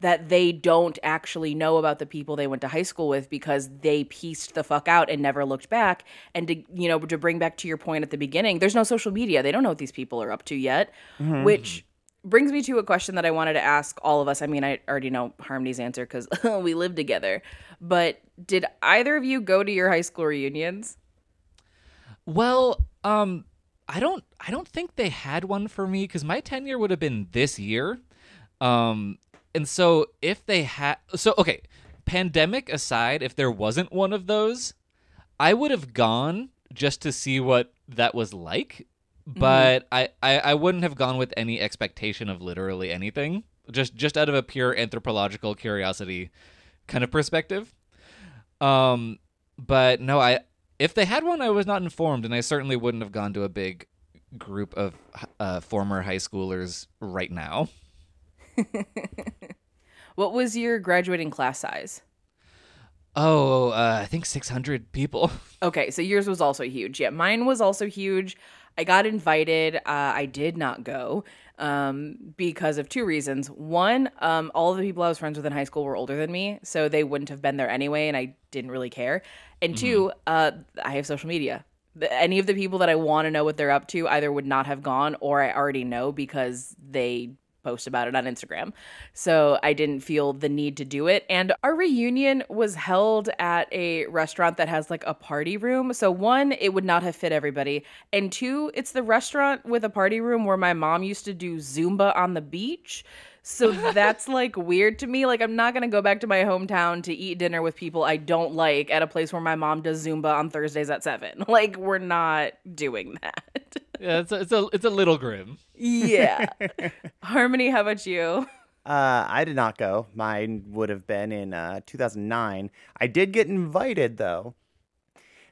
that they don't actually know about the people they went to high school with because they pieced the fuck out and never looked back. And to you know, to bring back to your point at the beginning, there's no social media. They don't know what these people are up to yet, Mhm. which brings me to a question that I wanted to ask all of us. I mean, I already know Harmony's answer because *laughs* we live together. But did either of you go to your high school reunions? Well, um, I don't I don't think they had one for me because my tenure would have been this year. Um, and so if they had, so okay, pandemic aside, if there wasn't one of those, I would have gone just to see what that was like. But I, I, I wouldn't have gone with any expectation of literally anything. Just just out of a pure anthropological curiosity kind of perspective. Um, but no, I if they had one, I was not informed, and I certainly wouldn't have gone to a big group of uh, former high schoolers right now. *laughs* What was your graduating class size? Oh, uh, I think 600 people. *laughs* Okay, so yours was also huge. Yeah, mine was also huge. I got invited. Uh, I did not go um, because of two reasons. One, um, all of the people I was friends with in high school were older than me, so they wouldn't have been there anyway, and I didn't really care. And two, uh, I have social media. The, any of the people that I want to know what they're up to either would not have gone or I already know because they post about it on Instagram. So I didn't feel the need to do it. And our reunion was held at a restaurant that has like a party room. So one, it would not have fit everybody. And two, it's the restaurant with a party room where my mom used to do Zumba on the beach. So that's *laughs* like weird to me. Like I'm not gonna go back to my hometown to eat dinner with people I don't like at a place where my mom does Zumba on Thursdays at seven. *laughs* Like we're not doing that. *laughs* yeah, it's a, it's a it's a little grim. yeah. *laughs* Harmony, how about you? Uh, I did not go. Mine would have been in uh, 2009. I did get invited though.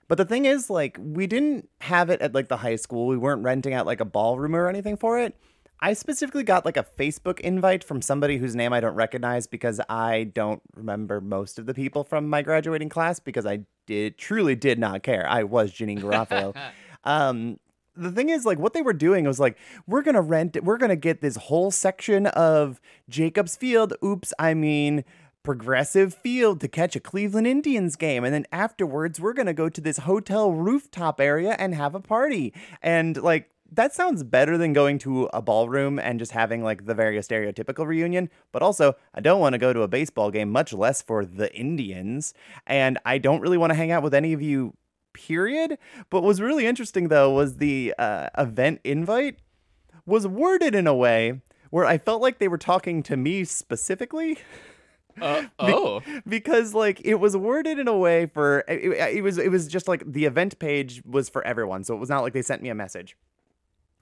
But the thing is, like, we didn't have it at like the high school. We weren't renting out like a ballroom or anything for it. I specifically got like a Facebook invite from somebody whose name I don't recognize because I don't remember most of the people from my graduating class because I did truly did not care. I was Janeane Garofalo. *laughs* um, the thing is, like, what they were doing was like, we're gonna rent, we're gonna get this whole section of Jacobs Field. Oops, I mean progressive field to catch a Cleveland Indians game. And then afterwards, we're to go to this hotel rooftop area and have a party. And like, that sounds better than going to a ballroom and just having like the very stereotypical reunion. But also, I don't want to go to a baseball game, much less for the Indians. And I don't really want to hang out with any of you, period. But what was really interesting though was the uh, event invite was worded in a way where I felt like they were talking to me specifically. Uh, *laughs* oh, because like it was worded in a way for it, it was it was just like the event page was for everyone so it was not like they sent me a message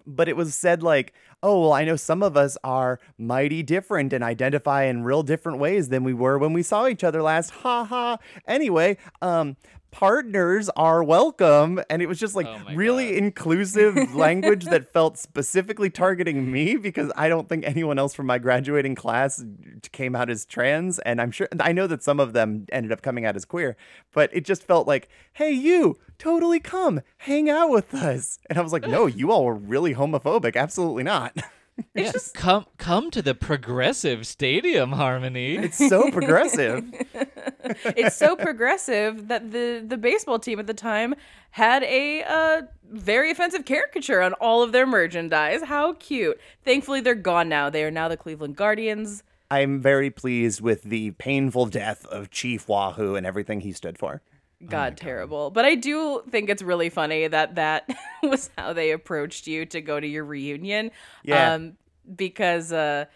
but it was said like oh well i know some of us are mighty different and identify in real different ways than we were when we saw each other last ha ha anyway um partners are welcome and it was just like Oh really God. inclusive *laughs* language that felt specifically targeting me because i don't think anyone else from my graduating class came out as trans and i'm sure i know that some of them ended up coming out as queer but it just felt like hey you totally come hang out with us and i was like no you all were really homophobic absolutely not *laughs* yeah. come come to the progressive stadium harmony. it's so progressive *laughs* it's so progressive that the the baseball team at the time had a uh, very offensive caricature on all of their merchandise. How cute! Thankfully, they're gone now. They are now the Cleveland Guardians. i'm very pleased with the painful death of chief wahoo and everything he stood for God, terrible. But I do think it's really funny that that *laughs* was how they approached you to go to your reunion. Yeah. Um, because uh,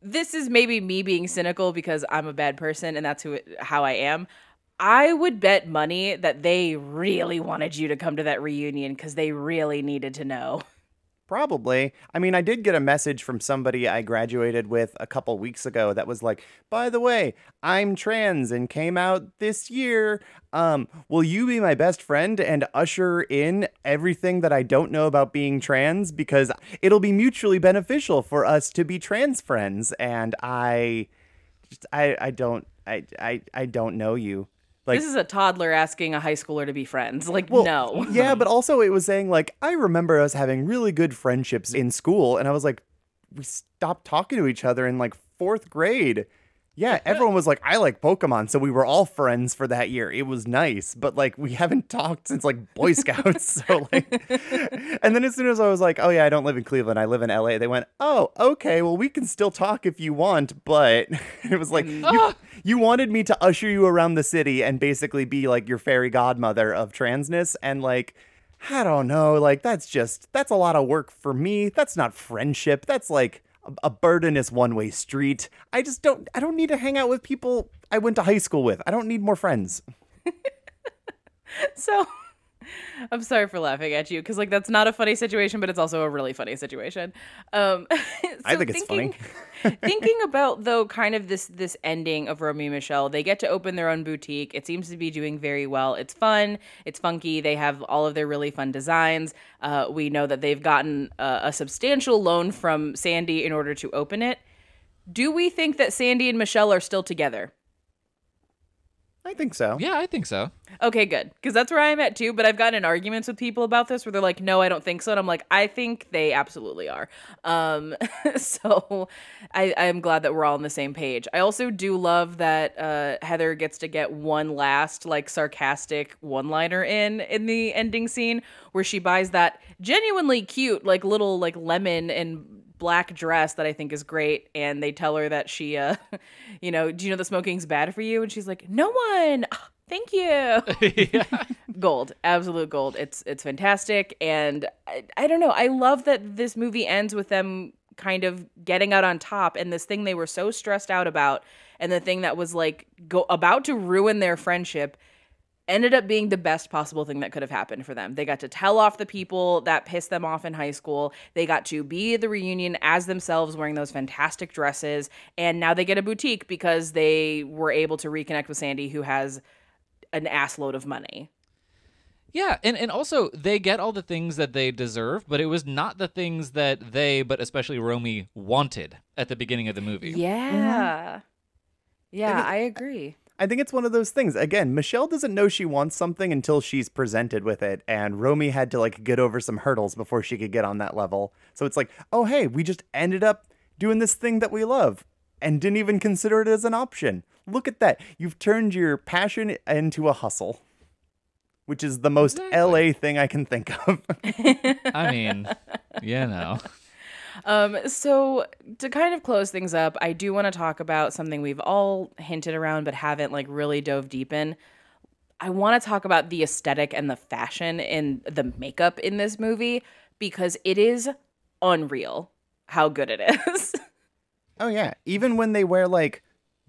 this is maybe me being cynical because I'm a bad person and that's who how I am. I would bet money that they really wanted you to come to that reunion because they really needed to know. Probably. I mean, I did get a message from somebody I graduated with a couple weeks ago that was like, "By the way, I'm trans and came out this year. Um, will you be my best friend and usher in everything that I don't know about being trans because it'll be mutually beneficial for us to be trans friends." And I just I I don't I I I don't know you. Like this is a toddler asking a high schooler to be friends. Like, well, no. *laughs* yeah, but also it was saying like I remember us having really good friendships in school, and I was like, we stopped talking to each other in like fourth grade. Yeah, *laughs* everyone was like, I like Pokemon, so we were all friends for that year. It was nice, but like we haven't *laughs* talked since like Boy Scouts. *laughs* so like, and then as soon as I was like, oh yeah, I don't live in Cleveland, I live in LA. They went, oh okay, well we can still talk if you want, but it was like mm. you, you wanted me to usher you around the city and basically be like your fairy godmother of transness, and like. I don't know, like that's just that's a lot of work for me. That's not friendship. That's like a- burdenous one-way street. I just don't I don't need to hang out with people I went to high school with. I don't need more friends. *laughs* So *laughs* I'm sorry for laughing at you because like that's not a funny situation, but it's also a really funny situation. Um, *laughs* I so think it's funny. *laughs* thinking- thinking about though, kind of this this ending of Romy and Michelle, they get to open their own boutique. It seems to be doing very well. It's fun. It's funky. They have all of their really fun designs. Uh, we know that they've gotten a, a substantial loan from Sandy in order to open it. Do we think that Sandy and Michelle are still together? I think so. Yeah, I think so. Okay, good. Because that's where I'm at too. But I've gotten in arguments with people about this where they're like, no, I don't think so. And I'm like, I think they absolutely are. Um, *laughs* so I, I'm glad that we're all on the same page. I also do love that uh, Heather gets to get one last, like, sarcastic one liner in in the ending scene where she buys that genuinely cute, like, little, like, lemon and black dress that I think is great. And they tell her that she, uh, *laughs* you know, do you know that smoking's bad for you? And she's like, no one. *laughs* Ah, Thank you. *laughs* gold, absolute gold. It's it's fantastic, and I, I don't know. I love that this movie ends with them kind of getting out on top, and this thing they were so stressed out about, and the thing that was like go about to ruin their friendship ended up being the best possible thing that could have happened for them. They got to tell off the people that pissed them off in high school. They got to be at the reunion as themselves wearing those fantastic dresses. And now they get a boutique because they were able to reconnect with Sandy, who has an assload of money. Yeah, and, and also they get all the things that they deserve, but it was not the things that they, but especially Romy, wanted at the beginning of the movie. Yeah. Yeah, I agree. I think it's one of those things. Again, Michelle doesn't know she wants something until she's presented with it, and Romy had to like get over some hurdles before she could get on that level. So it's like, oh hey, we just ended up doing this thing that we love and didn't even consider it as an option. Look at that. You've turned your passion into a hustle. Which is the most LA thing I can think of. *laughs* I mean, you know. Um, so to kind of close things up, I do want to talk about something we've all hinted around but haven't like really dove deep in. I want to talk about the aesthetic and the fashion and the makeup in this movie because it is unreal how good it is. *laughs* Oh yeah, even when they wear like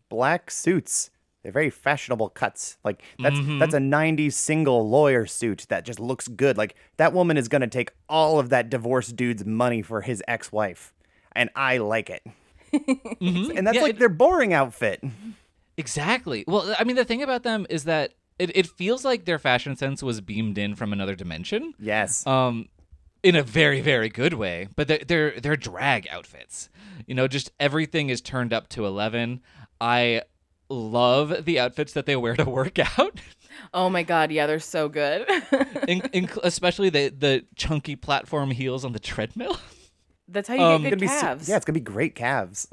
black suits, they're very fashionable cuts. Like that's that's a '90s single lawyer suit that just looks good. Like that woman is gonna take all of that divorced dude's money for his ex-wife, and I like it. *laughs* And that's Yeah, like it- their boring outfit. Exactly. Well, I mean, the thing about them is that it, it feels like their fashion sense was beamed in from another dimension. Yes. Um, in a very, very good way. But they're they're, they're drag outfits. You know, just everything is turned up to eleven. I love the outfits that they wear to work out. oh my god, yeah, they're so good. in, in, especially the the chunky platform heels on the treadmill. That's how you Um, get Gonna good be calves. yeah, it's gonna be great calves.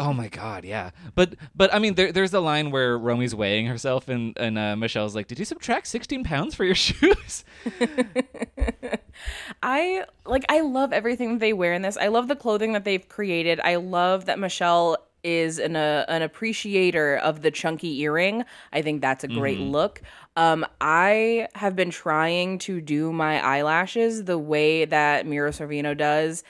Oh my god, yeah. But but I mean, there, there's a line where Romy's weighing herself, and and uh, Michelle's like, "Did you subtract 16 pounds for your *laughs* shoes?" *laughs* I like I love everything they wear in this. I love the clothing that they've created. I love that Michelle is an uh, an appreciator of the chunky earring. I think that's a great look. Um, I have been trying to do my eyelashes the way that Mira Sorvino does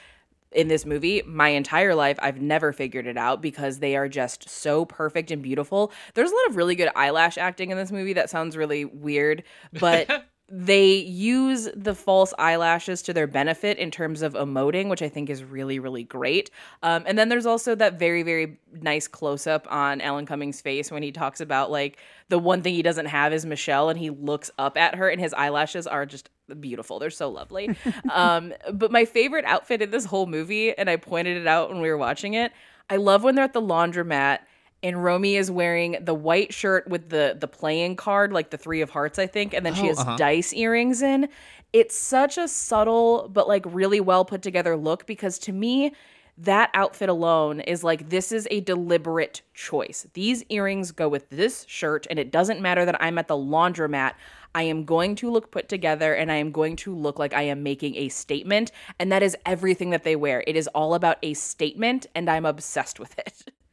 in this movie my entire life i've never figured it out because they are just so perfect and beautiful there's a lot of really good eyelash acting in this movie that sounds really weird but *laughs* they use the false eyelashes to their benefit in terms of emoting which i think is really really great um, and then there's also that very very nice close-up on alan cumming's face when he talks about like the one thing he doesn't have is michelle and he looks up at her and his eyelashes are just beautiful. They're so lovely. *laughs* um, but my favorite outfit in this whole movie, and I pointed it out when we were watching it, I love when they're at the laundromat and Romy is wearing the white shirt with the the playing card, like the three of hearts, I think, and then she Oh, has uh-huh. dice earrings in. It's such a subtle but like really well put together look because to me, that outfit alone is like this is a deliberate choice. These earrings go with this shirt, and it doesn't matter that I'm at the laundromat. I am going to look put together and I am going to look like I am making a statement. And that is everything that they wear. It is all about a statement, and I'm obsessed with it. *laughs*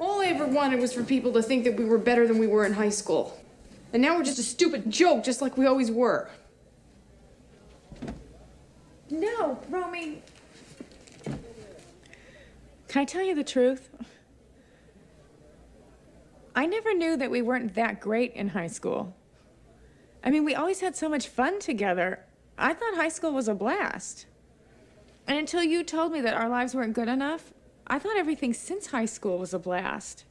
All I ever wanted was for people to think that we were better than we were in high school. And now we're just a stupid joke, just like we always were. No, Romy. Can I tell you the truth? I never knew that we weren't that great in high school. I mean, we always had so much fun together. I thought high school was a blast. And until you told me that our lives weren't good enough, I thought everything since high school was a blast.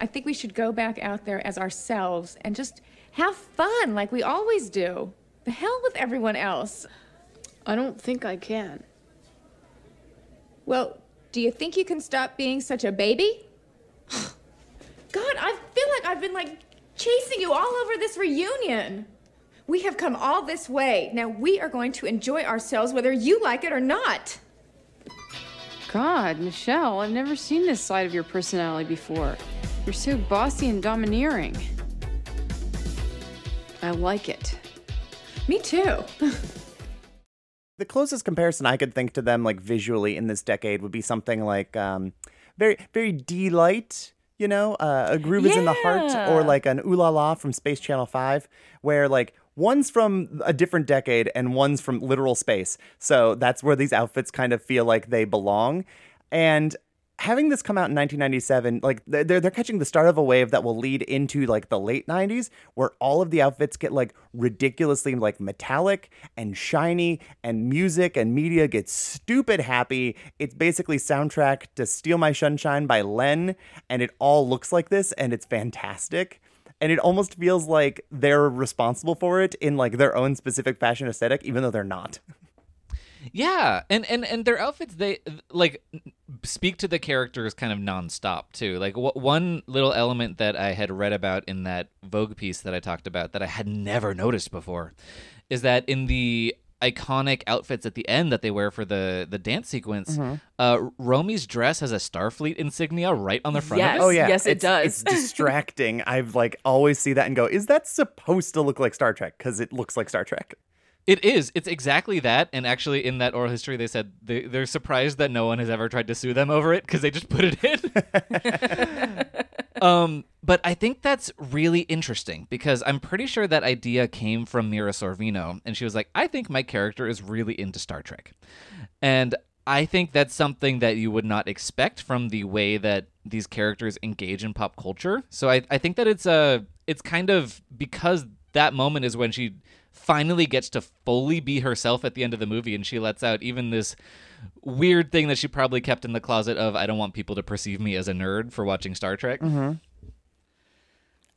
I think we should go back out there as ourselves and just have fun like we always do. The hell with everyone else. I don't think I can. Well, do you think you can stop being such a baby? *sighs* God, I feel like I've been like chasing you all over this reunion. We have come all this way. Now we are going to enjoy ourselves whether you like it or not. God, Michelle, I've never seen this side of your personality before. You're so bossy and domineering. I like it. Me too. *laughs* The closest comparison I could think to them, like visually in this decade, would be something like um, very, very Deee-Lite. You know, uh, a groove is in the heart, or like an ooh la la from Space Channel Five, where like one's from a different decade and one's from literal space. So that's where these outfits kind of feel like they belong. And having this come out in 1997, like they're they're catching the start of a wave that will lead into like the late 90s, where all of the outfits get like ridiculously like metallic and shiny, and music and media gets stupid happy. It's basically soundtrack to "Steal My Sunshine" by Len, and it all looks like this, and it's fantastic. And it almost feels like they're responsible for it in like their own specific fashion aesthetic, even though they're not. Yeah, and and and their outfits they like speak to the characters kind of nonstop too. Like wh- one little element that I had read about in that Vogue piece that I talked about that I had never noticed before is that in the iconic outfits at the end that they wear for the the dance sequence, uh, Romy's dress has a Starfleet insignia right on the front Yes. of it. Oh yeah, yes, it it's, does. It's distracting. *laughs* I've like always see that and go, is that supposed to look like Star Trek? Because it looks like Star Trek. It is. It's exactly that. And actually, in that oral history, they said they, they're surprised that no one has ever tried to sue them over it because they just put it in. *laughs* um, but I think that's really interesting because I'm pretty sure that idea came from Mira Sorvino, and she was like, "I think my character is really into Star Trek," and I think that's something that you would not expect from the way that these characters engage in pop culture. So I, I think that it's a it's kind of because that moment is when she finally gets to fully be herself at the end of the movie and she lets out even this weird thing that she probably kept in the closet of I don't want people to perceive me as a nerd for watching Star Trek.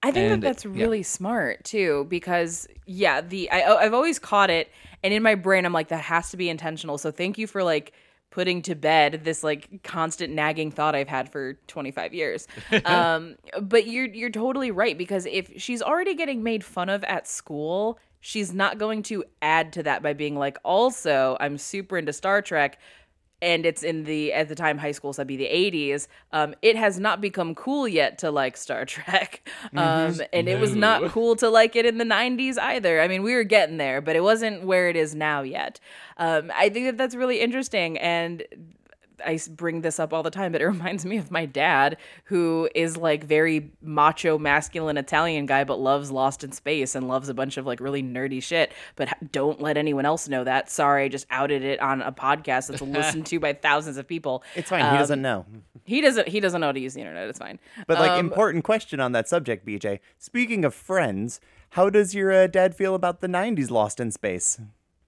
I think And, that that's yeah. really smart too, because yeah, the I, I've always caught it, and in my brain, I'm like, that has to be intentional. So thank you for like putting to bed this like constant nagging thought I've had for 25 years. *laughs* um, but you're you're totally right because if she's already getting made fun of at school, she's not going to add to that by being like, also, I'm super into Star Trek and it's in the at the time high school so that'd be the 80s um it has not become cool yet to like star *laughs* trek. Um and it was not cool to like it in the 90s either. I mean we were getting there but it wasn't where it is now yet. Um i think that that's really interesting and I bring this up all the time, but it *laughs* reminds me of my dad, who is like very macho, masculine Italian guy, but loves Lost in Space and loves a bunch of like really nerdy shit. But don't let anyone else know that. Sorry, I just outed it on a podcast that's *laughs* listened to by thousands of people. It's fine. he doesn't know. He doesn't. He doesn't know how to use the internet. It's fine. But like, Um, important question on that subject, BJ. Speaking of friends, how does your uh, dad feel about the '90s Lost in Space?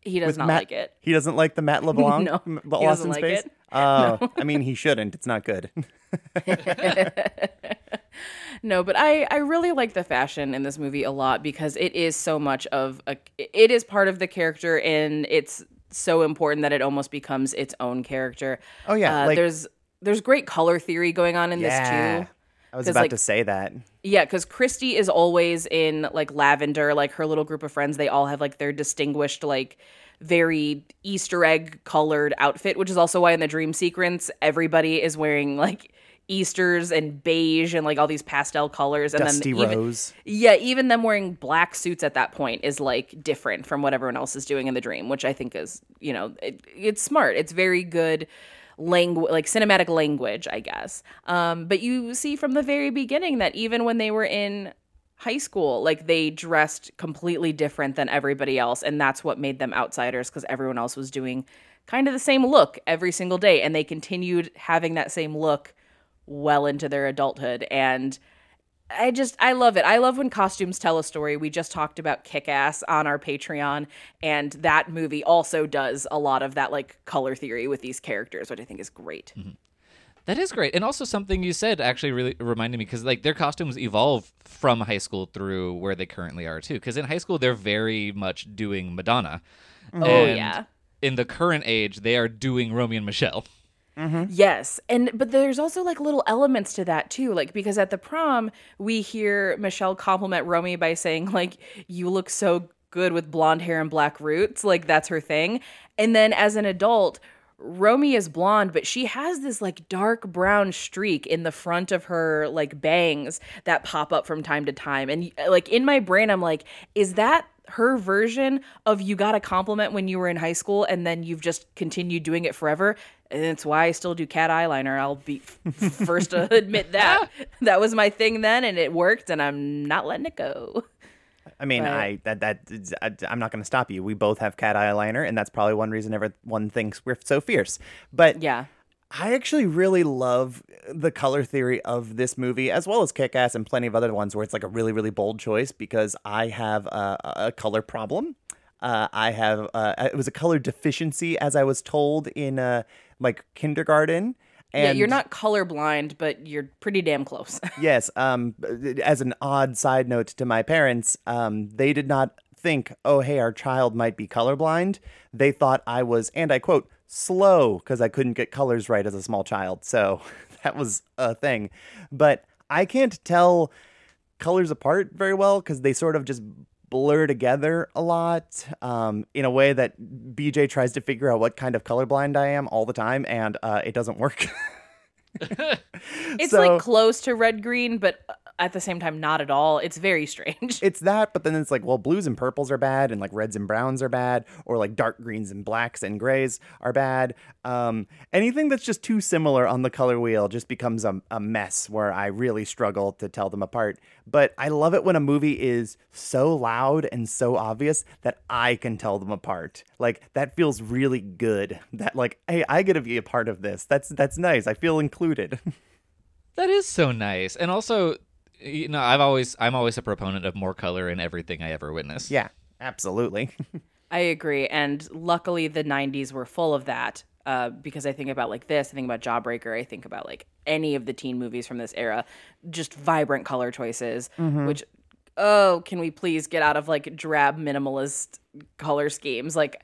he does With not Matt- like it. He doesn't like the Matt *laughs* LeBlanc No, Lost doesn't in like Space. it. Oh, *laughs* I mean, he shouldn't. It's not good. *laughs* *laughs* No, but I I really like the fashion in this movie a lot because it is so much of a it is part of the character and it's so important that it almost becomes its own character. Oh, yeah, Uh, like- there's there's great color theory going on in yeah, this too. I was about like, to say that. Yeah, because Christy is always in like lavender, like her little group of friends. They all have like their distinguished like very Easter egg colored outfit, which is also why in the dream sequence everybody is wearing like Easters and beige and like all these pastel colors and Dusty then even, Rose. yeah, even them wearing black suits at that point is like different from what everyone else is doing in the dream, which I think is, you know, it, it's smart. It's very good language, like cinematic language, I guess. Um, but you see from the very beginning that even when they were in high school, like they dressed completely different than everybody else, and that's what made them outsiders because everyone else was doing kind of the same look every single day, and they continued having that same look well into their adulthood and I just I love it. I love when costumes tell a story. We just talked about Kick Ass on our Patreon, and that movie also does a lot of that like color theory with these characters, which I think is great. Mm-hmm. That is great. And also something you said actually really reminded me because like their costumes evolve from high school through where they currently are too. Because in high school they're very much doing Madonna. Mm-hmm. Oh And yeah. In the current age, they are doing Romy and Michelle. Mm-hmm. Yes. And but there's also like little elements to that too. Like because at the prom, we hear Michelle compliment Romy by saying, like, you look so good with blonde hair and black roots. Like that's her thing. And then as an adult, Romy is blonde, but she has this like dark brown streak in the front of her like bangs that pop up from time to time. And like in my brain, I'm like, is that her version of you got a compliment when you were in high school and then you've just continued doing it forever? And it's why I still do cat eyeliner. I'll be f- first to *laughs* admit that. *laughs* That was my thing then and it worked and I'm not letting it go. I mean. I that that I, I'm not going to stop you. We both have cat eyeliner, and that's probably one reason everyone thinks we're so fierce. But Yeah. I actually really love the color theory of this movie, as well as Kick Ass and plenty of other ones where it's like a really, really bold choice because I have a, a color problem. Uh, I have, uh, it was a color deficiency, as I was told in uh, like kindergarten. And yeah, you're not colorblind, but you're pretty damn close. *laughs* yes. Um, as an odd side note to my parents, um, they did not think, oh, hey, our child might be colorblind. They thought I was, and I quote, slow because I couldn't get colors right as a small child. So *laughs* that was a thing. But I can't tell colors apart very well because they sort of just blur together a lot um, in a way that BJ tries to figure out what kind of colorblind I am all the time, and uh, it doesn't work. *laughs* *laughs* *laughs* It's So- like close to red green, but uh, at the same time, not at all. It's very strange. *laughs* it's that, but then it's like, well, blues and purples are bad, and like reds and browns are bad, or like dark greens and blacks and grays are bad. Um, anything that's just too similar on the color wheel just becomes a, a mess where I really struggle to tell them apart. But I love it when a movie is so loud and so obvious that I can tell them apart. Like that feels really good. *laughs* That like, hey, I get to be a part of this. That's that's nice. I feel included. *laughs* That is so nice. And also, you know, I've always I'm always a proponent of more color in everything I ever witness. yeah, absolutely. *laughs* I agree. And luckily, the 90s were full of that. Uh, because I think about like this, I think about Jawbreaker, I think about like any of the teen movies from this era, just vibrant color choices, which, oh, can we please get out of like drab minimalist color schemes? Like,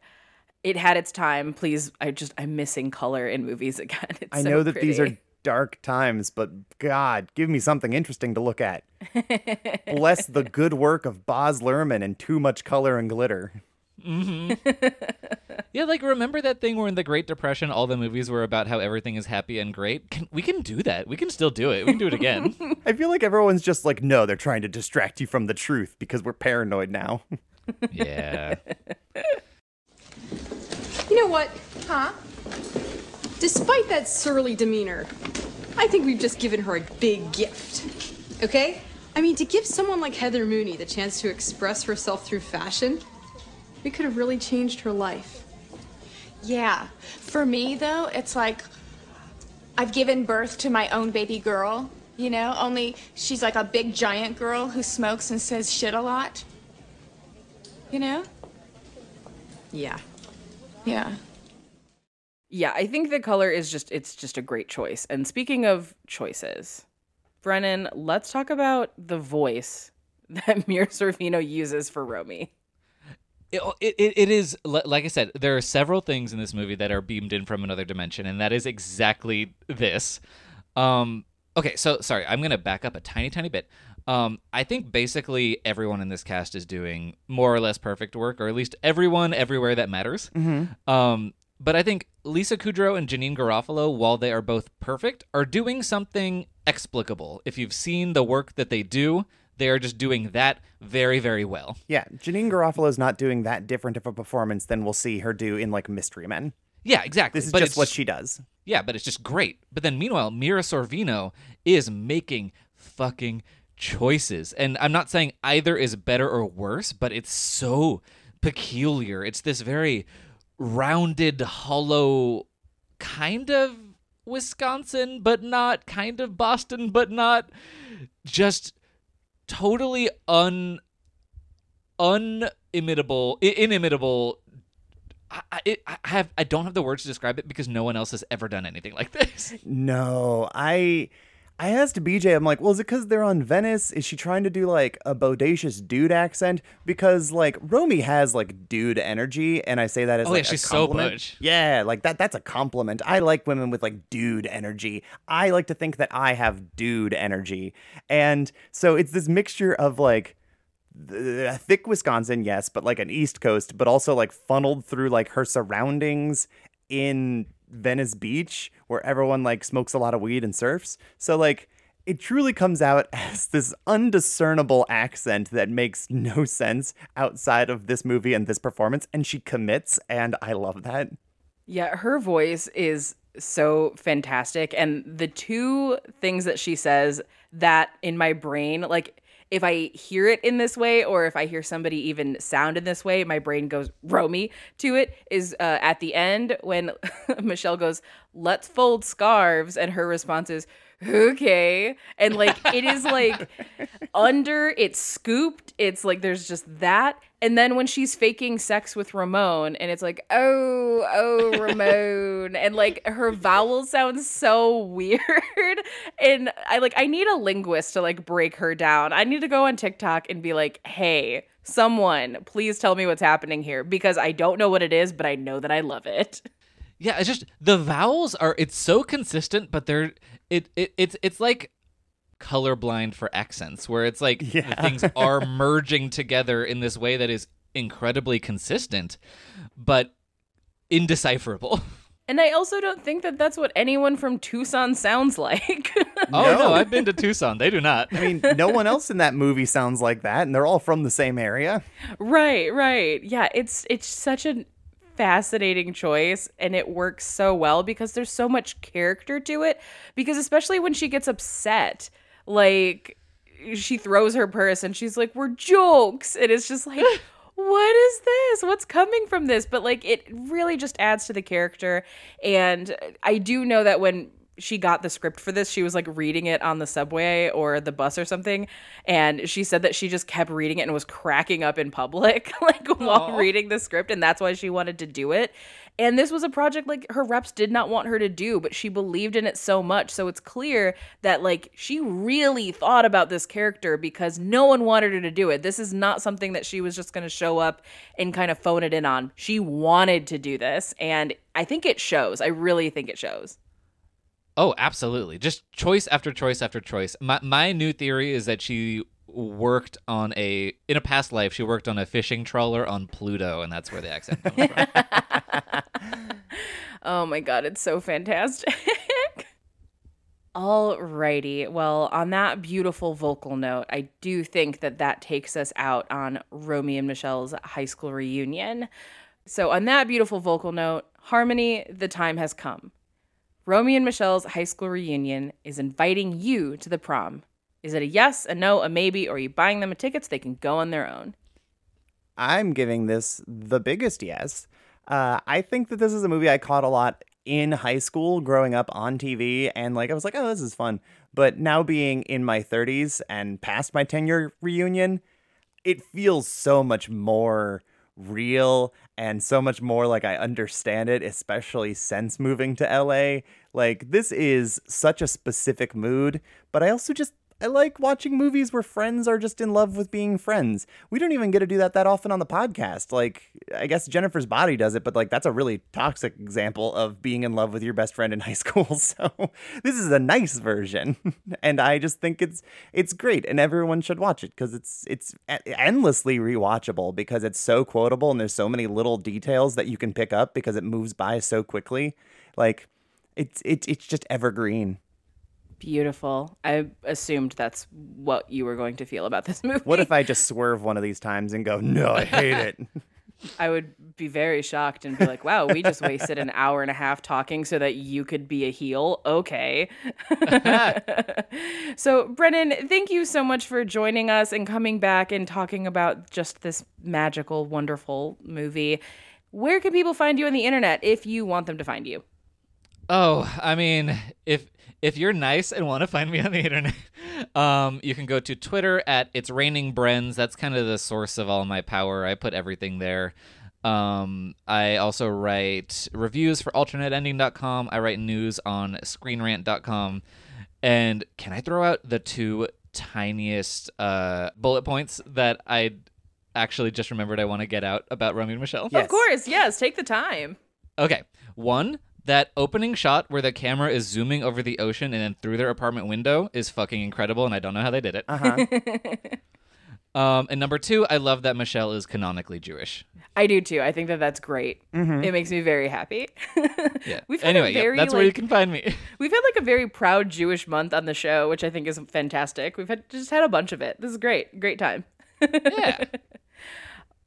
it had its time. Please, I just, I'm missing color in movies *laughs* again. It's I so know that these are pretty. Dark times, but God, give me something interesting to look at. *laughs* Bless the good work of Baz Luhrmann and too much color and glitter. Mm-hmm. *laughs* Yeah, like remember that thing where in the Great Depression all the movies were about how everything is happy and great? Can, we can do that. We can still do it. We can do it again. *laughs* I feel like everyone's just like, no, they're trying to distract you from the truth because we're paranoid now. yeah. You know what? Huh? Despite that surly demeanor, I think we've just given her a big gift. Okay? I mean, to give someone like Heather Mooney the chance to express herself through fashion, we could have really changed her life. Yeah. For me, though, it's like I've given birth to my own baby girl, you know? Only she's like a big giant girl who smokes and says shit a lot. You know? Yeah. Yeah. Yeah, I think the color is just it's just a great choice. And speaking of choices, Brennan, let's talk about the voice *laughs* that Mira Sorvino uses for Romy. It, it, it is like I said. There are several things in this movie that are beamed in from another dimension, and that is exactly this. Um, okay, so sorry, I'm gonna back up a tiny, tiny bit. Um, I think basically everyone in this cast is doing more or less perfect work, or at least everyone everywhere that matters. Um, but I think Lisa Kudrow and Janeane Garofalo, while they are both perfect, are doing something explicable. If you've seen the work that they do, they are just doing that very, very well. Yeah, Janeane Garofalo is not doing that different of a performance than we'll see her do in like Mystery Men. Yeah, exactly. This is But just what she does. Yeah, but it's just great. But then meanwhile, Mira Sorvino is making fucking choices. And I'm not saying either is better or worse, but it's so peculiar. It's this very rounded, hollow kind of Wisconsin, but not, kind of Boston, but not. Just totally un unimitable inimitable I, I, I have I don't have the words to describe it because no one else has ever done anything like this. No, I I asked BJ, I'm like, well, is it because they're on Venice? Is she trying to do like a bodacious dude accent? Because like Romy has like dude energy, and I say that as Oh, yeah, like a she's so compliment. butch. Yeah, like that. That's a compliment. I like women with like dude energy. I like to think that I have dude energy, and so it's this mixture of like thick Wisconsin, yes, but like an East Coast, but also like funneled through like her surroundings in Venice Beach, where everyone like smokes a lot of weed and surfs. So like it truly comes out *laughs* as this undiscernible accent that makes no sense outside of this movie and this performance, and she commits, and I love that. Yeah, her voice is so fantastic. And the two things that she says that in my brain, like if I hear it in this way or if I hear somebody even sound in this way, my brain goes Romy to it is uh, at the end when *laughs* Michelle goes, let's fold scarves. And her response is, okay. And like it is like *laughs* under, it's scooped. It's like there's just that. And then when she's faking sex with Ramon, and it's like, oh, oh, *laughs* Ramon, and like her vowel sounds so weird. *laughs* And I like, I need a linguist to like break her down. I need to go on TikTok and be like, hey, someone, please tell me what's happening here because I don't know what it is, but I know that I love it. Yeah, it's just the vowels are it's so consistent, but they're it, it it's it's like colorblind for accents where it's like the Yeah. things are merging together in this way that is incredibly consistent but indecipherable. *laughs* And I also don't think that that's what anyone from Tucson sounds like. *laughs* Oh no, No. I've been to Tucson. They do not. I mean, no one else in that movie sounds like that, and they're all from the same area. Right, right. Yeah, it's it's such a fascinating choice and it works so well because there's so much character to it because especially when she gets upset, like she throws her purse and she's like, "We're jokes." And it's just like *laughs* what is this? What's coming from this? But like it really just adds to the character and I do know that when she got the script for this. She was like reading it on the subway or the bus or something. And she said that she just kept reading it and was cracking up in public, *laughs* like while reading the script. And that's why she wanted to do it. And this was a project like her reps did not want her to do, but she believed in it so much. So it's clear that like she really thought about this character because no one wanted her to do it. This is not something that she was just going to show up and kind of phone it in on. She wanted to do this. And I think it shows. I really think it shows. Oh, absolutely. Just choice after choice after choice. My my new theory is that she worked on a in a past life she worked on a fishing trawler on Pluto and that's where the accent comes from. *laughs* Oh my god, it's so fantastic. *laughs* Alrighty. Well, on that beautiful vocal note, I do think that that takes us out on Romy and Michelle's high school reunion. So, on that beautiful vocal note, Harmony, the time has come. Romy and Michelle's high school reunion is inviting you to the prom. Is it a yes, a no, a maybe, or are you buying them a ticket so They can go on their own. I'm giving this the biggest yes. Uh, I think that this is a movie I caught a lot in high school growing up on TV, and like I was like, oh, this is fun. But now being in my 30s and past my 10 year reunion, it feels so much more real and so much more like I understand it, especially since moving to LA. Like, this is such a specific mood, but I also just. I like watching movies where friends are just in love with being friends. We don't even get to do that that often on the podcast. Like, I guess Jennifer's Body does it, but like that's a really toxic example of being in love with your best friend in *laughs* high school. *laughs* So this is a nice version, *laughs* and I just think it's it's great, and everyone should watch it because it's it's endlessly rewatchable because it's so quotable and there's so many little details that you can pick up because it moves by so quickly. Like, it's it's it's just evergreen. Beautiful. I assumed that's what you were going to feel about this *laughs* movie. What if I just swerve one of these times and go, no, I hate it? *laughs* I would be very shocked and be like, wow, we just wasted an hour and a half talking so that you could be a heel. Okay. *laughs* so, Brennan, thank you so much for joining us and coming back and talking about just this magical, wonderful movie. Where can people find you on the internet if you want them to find you? Oh, I mean, if if you're nice and want to find me on the internet, *laughs* um, you can go to Twitter at it's raining Brens. That's kind of the source of all my power. I put everything there. Um, I also write reviews for alternateending.com. I write news on screenrant.com. And can I throw out the two tiniest uh, bullet points that I actually just remembered I want to get out about Romy and Michelle? Yes. Of course, yes. Take the time. Okay. One, that opening shot where the camera is zooming over the ocean and then through their apartment window is fucking incredible, and I don't know how they did it. Uh-huh. *laughs* Um, and number two, I love that Michelle is canonically Jewish. I do too. I think that that's great. Mhm. It makes me very happy. *laughs* Yeah. We've had anyway, a yep, very, that's where you can find me. *laughs* We've had like a very proud Jewish month on the show, which I think is fantastic. We've had just had a bunch of it. This is great. Great time. yeah.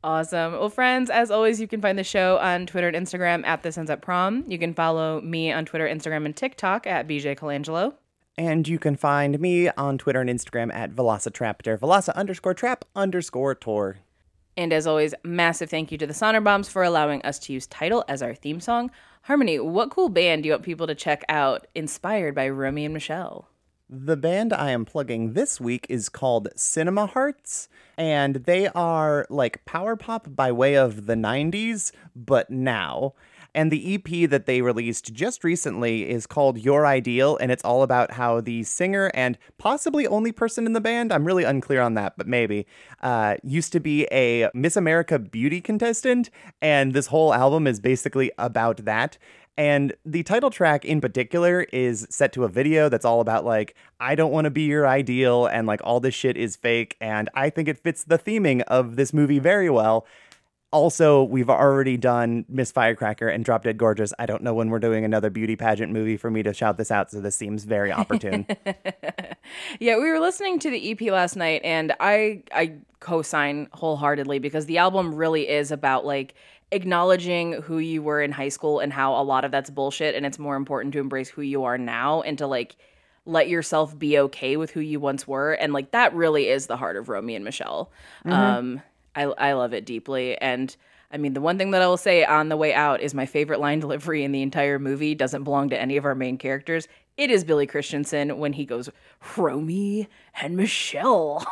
Awesome. Well, friends, as always, you can find the show on Twitter and Instagram at The Sunset Prom. You can follow me on Twitter, Instagram, and TikTok at BJ Colangelo. And you can find me on Twitter and Instagram at Velocitraptor, Veloci underscore trap underscore tour. And as always, massive thank you to the Sonder Bombs for allowing us to use title as our theme song. Harmony, what cool band do you want people to check out inspired by Romy and Michelle? The band I am plugging this week is called Cinema Hearts, and they are like power pop by way of the 90s, but now. And the EP that they released just recently is called Your Ideal, and it's all about how the singer and possibly only person in the band, I'm really unclear on that, but maybe, uh, used to be a Miss America beauty contestant, and this whole album is basically about that. And the title track in particular is set to a video that's all about like, I don't want to be your ideal and like all this shit is fake. And I think it fits the theming of this movie very well. Also, we've already done Miss Firecracker and Drop Dead Gorgeous. I don't know when we're doing another beauty pageant movie for me to shout this out, so this seems very opportune. *laughs* Yeah, we were listening to the EP last night, and I I co-sign wholeheartedly because the album really is about like acknowledging who you were in high school and how a lot of that's bullshit, and it's more important to embrace who you are now and to like let yourself be okay with who you once were, and like that really is the heart of Romy and Michelle. Mhm. Um, I I love it deeply, and. I mean, the one thing that I will say on the way out is my favorite line delivery in the entire movie doesn't belong to any of our main characters. It is Billy Christianson when he goes, Romy and Michelle.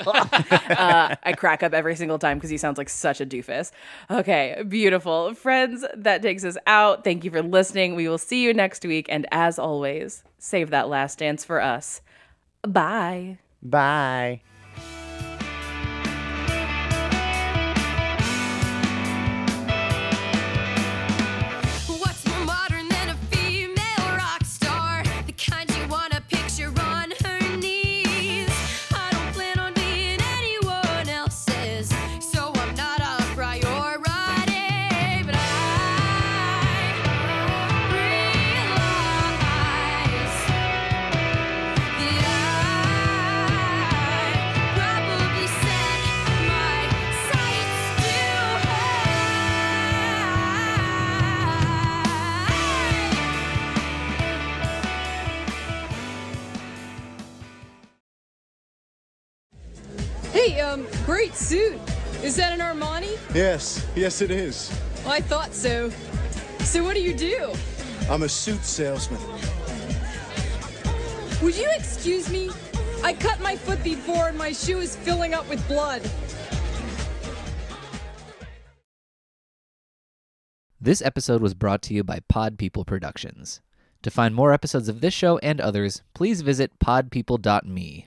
*laughs* uh, I crack up every single time because he sounds like such a doofus. Okay, beautiful. Friends, that takes us out. Thank you for listening. We will see you next week. And as always, save that last dance for us. Bye. Bye. Um, great suit. Is that an Armani? Yes, yes, it is. Well, I thought so. So, what do you do? I'm a suit salesman. Would you excuse me? I cut my foot before and my shoe is filling up with blood. This episode was brought to you by Pod People Productions. To find more episodes of this show and others, please visit podpeople.me.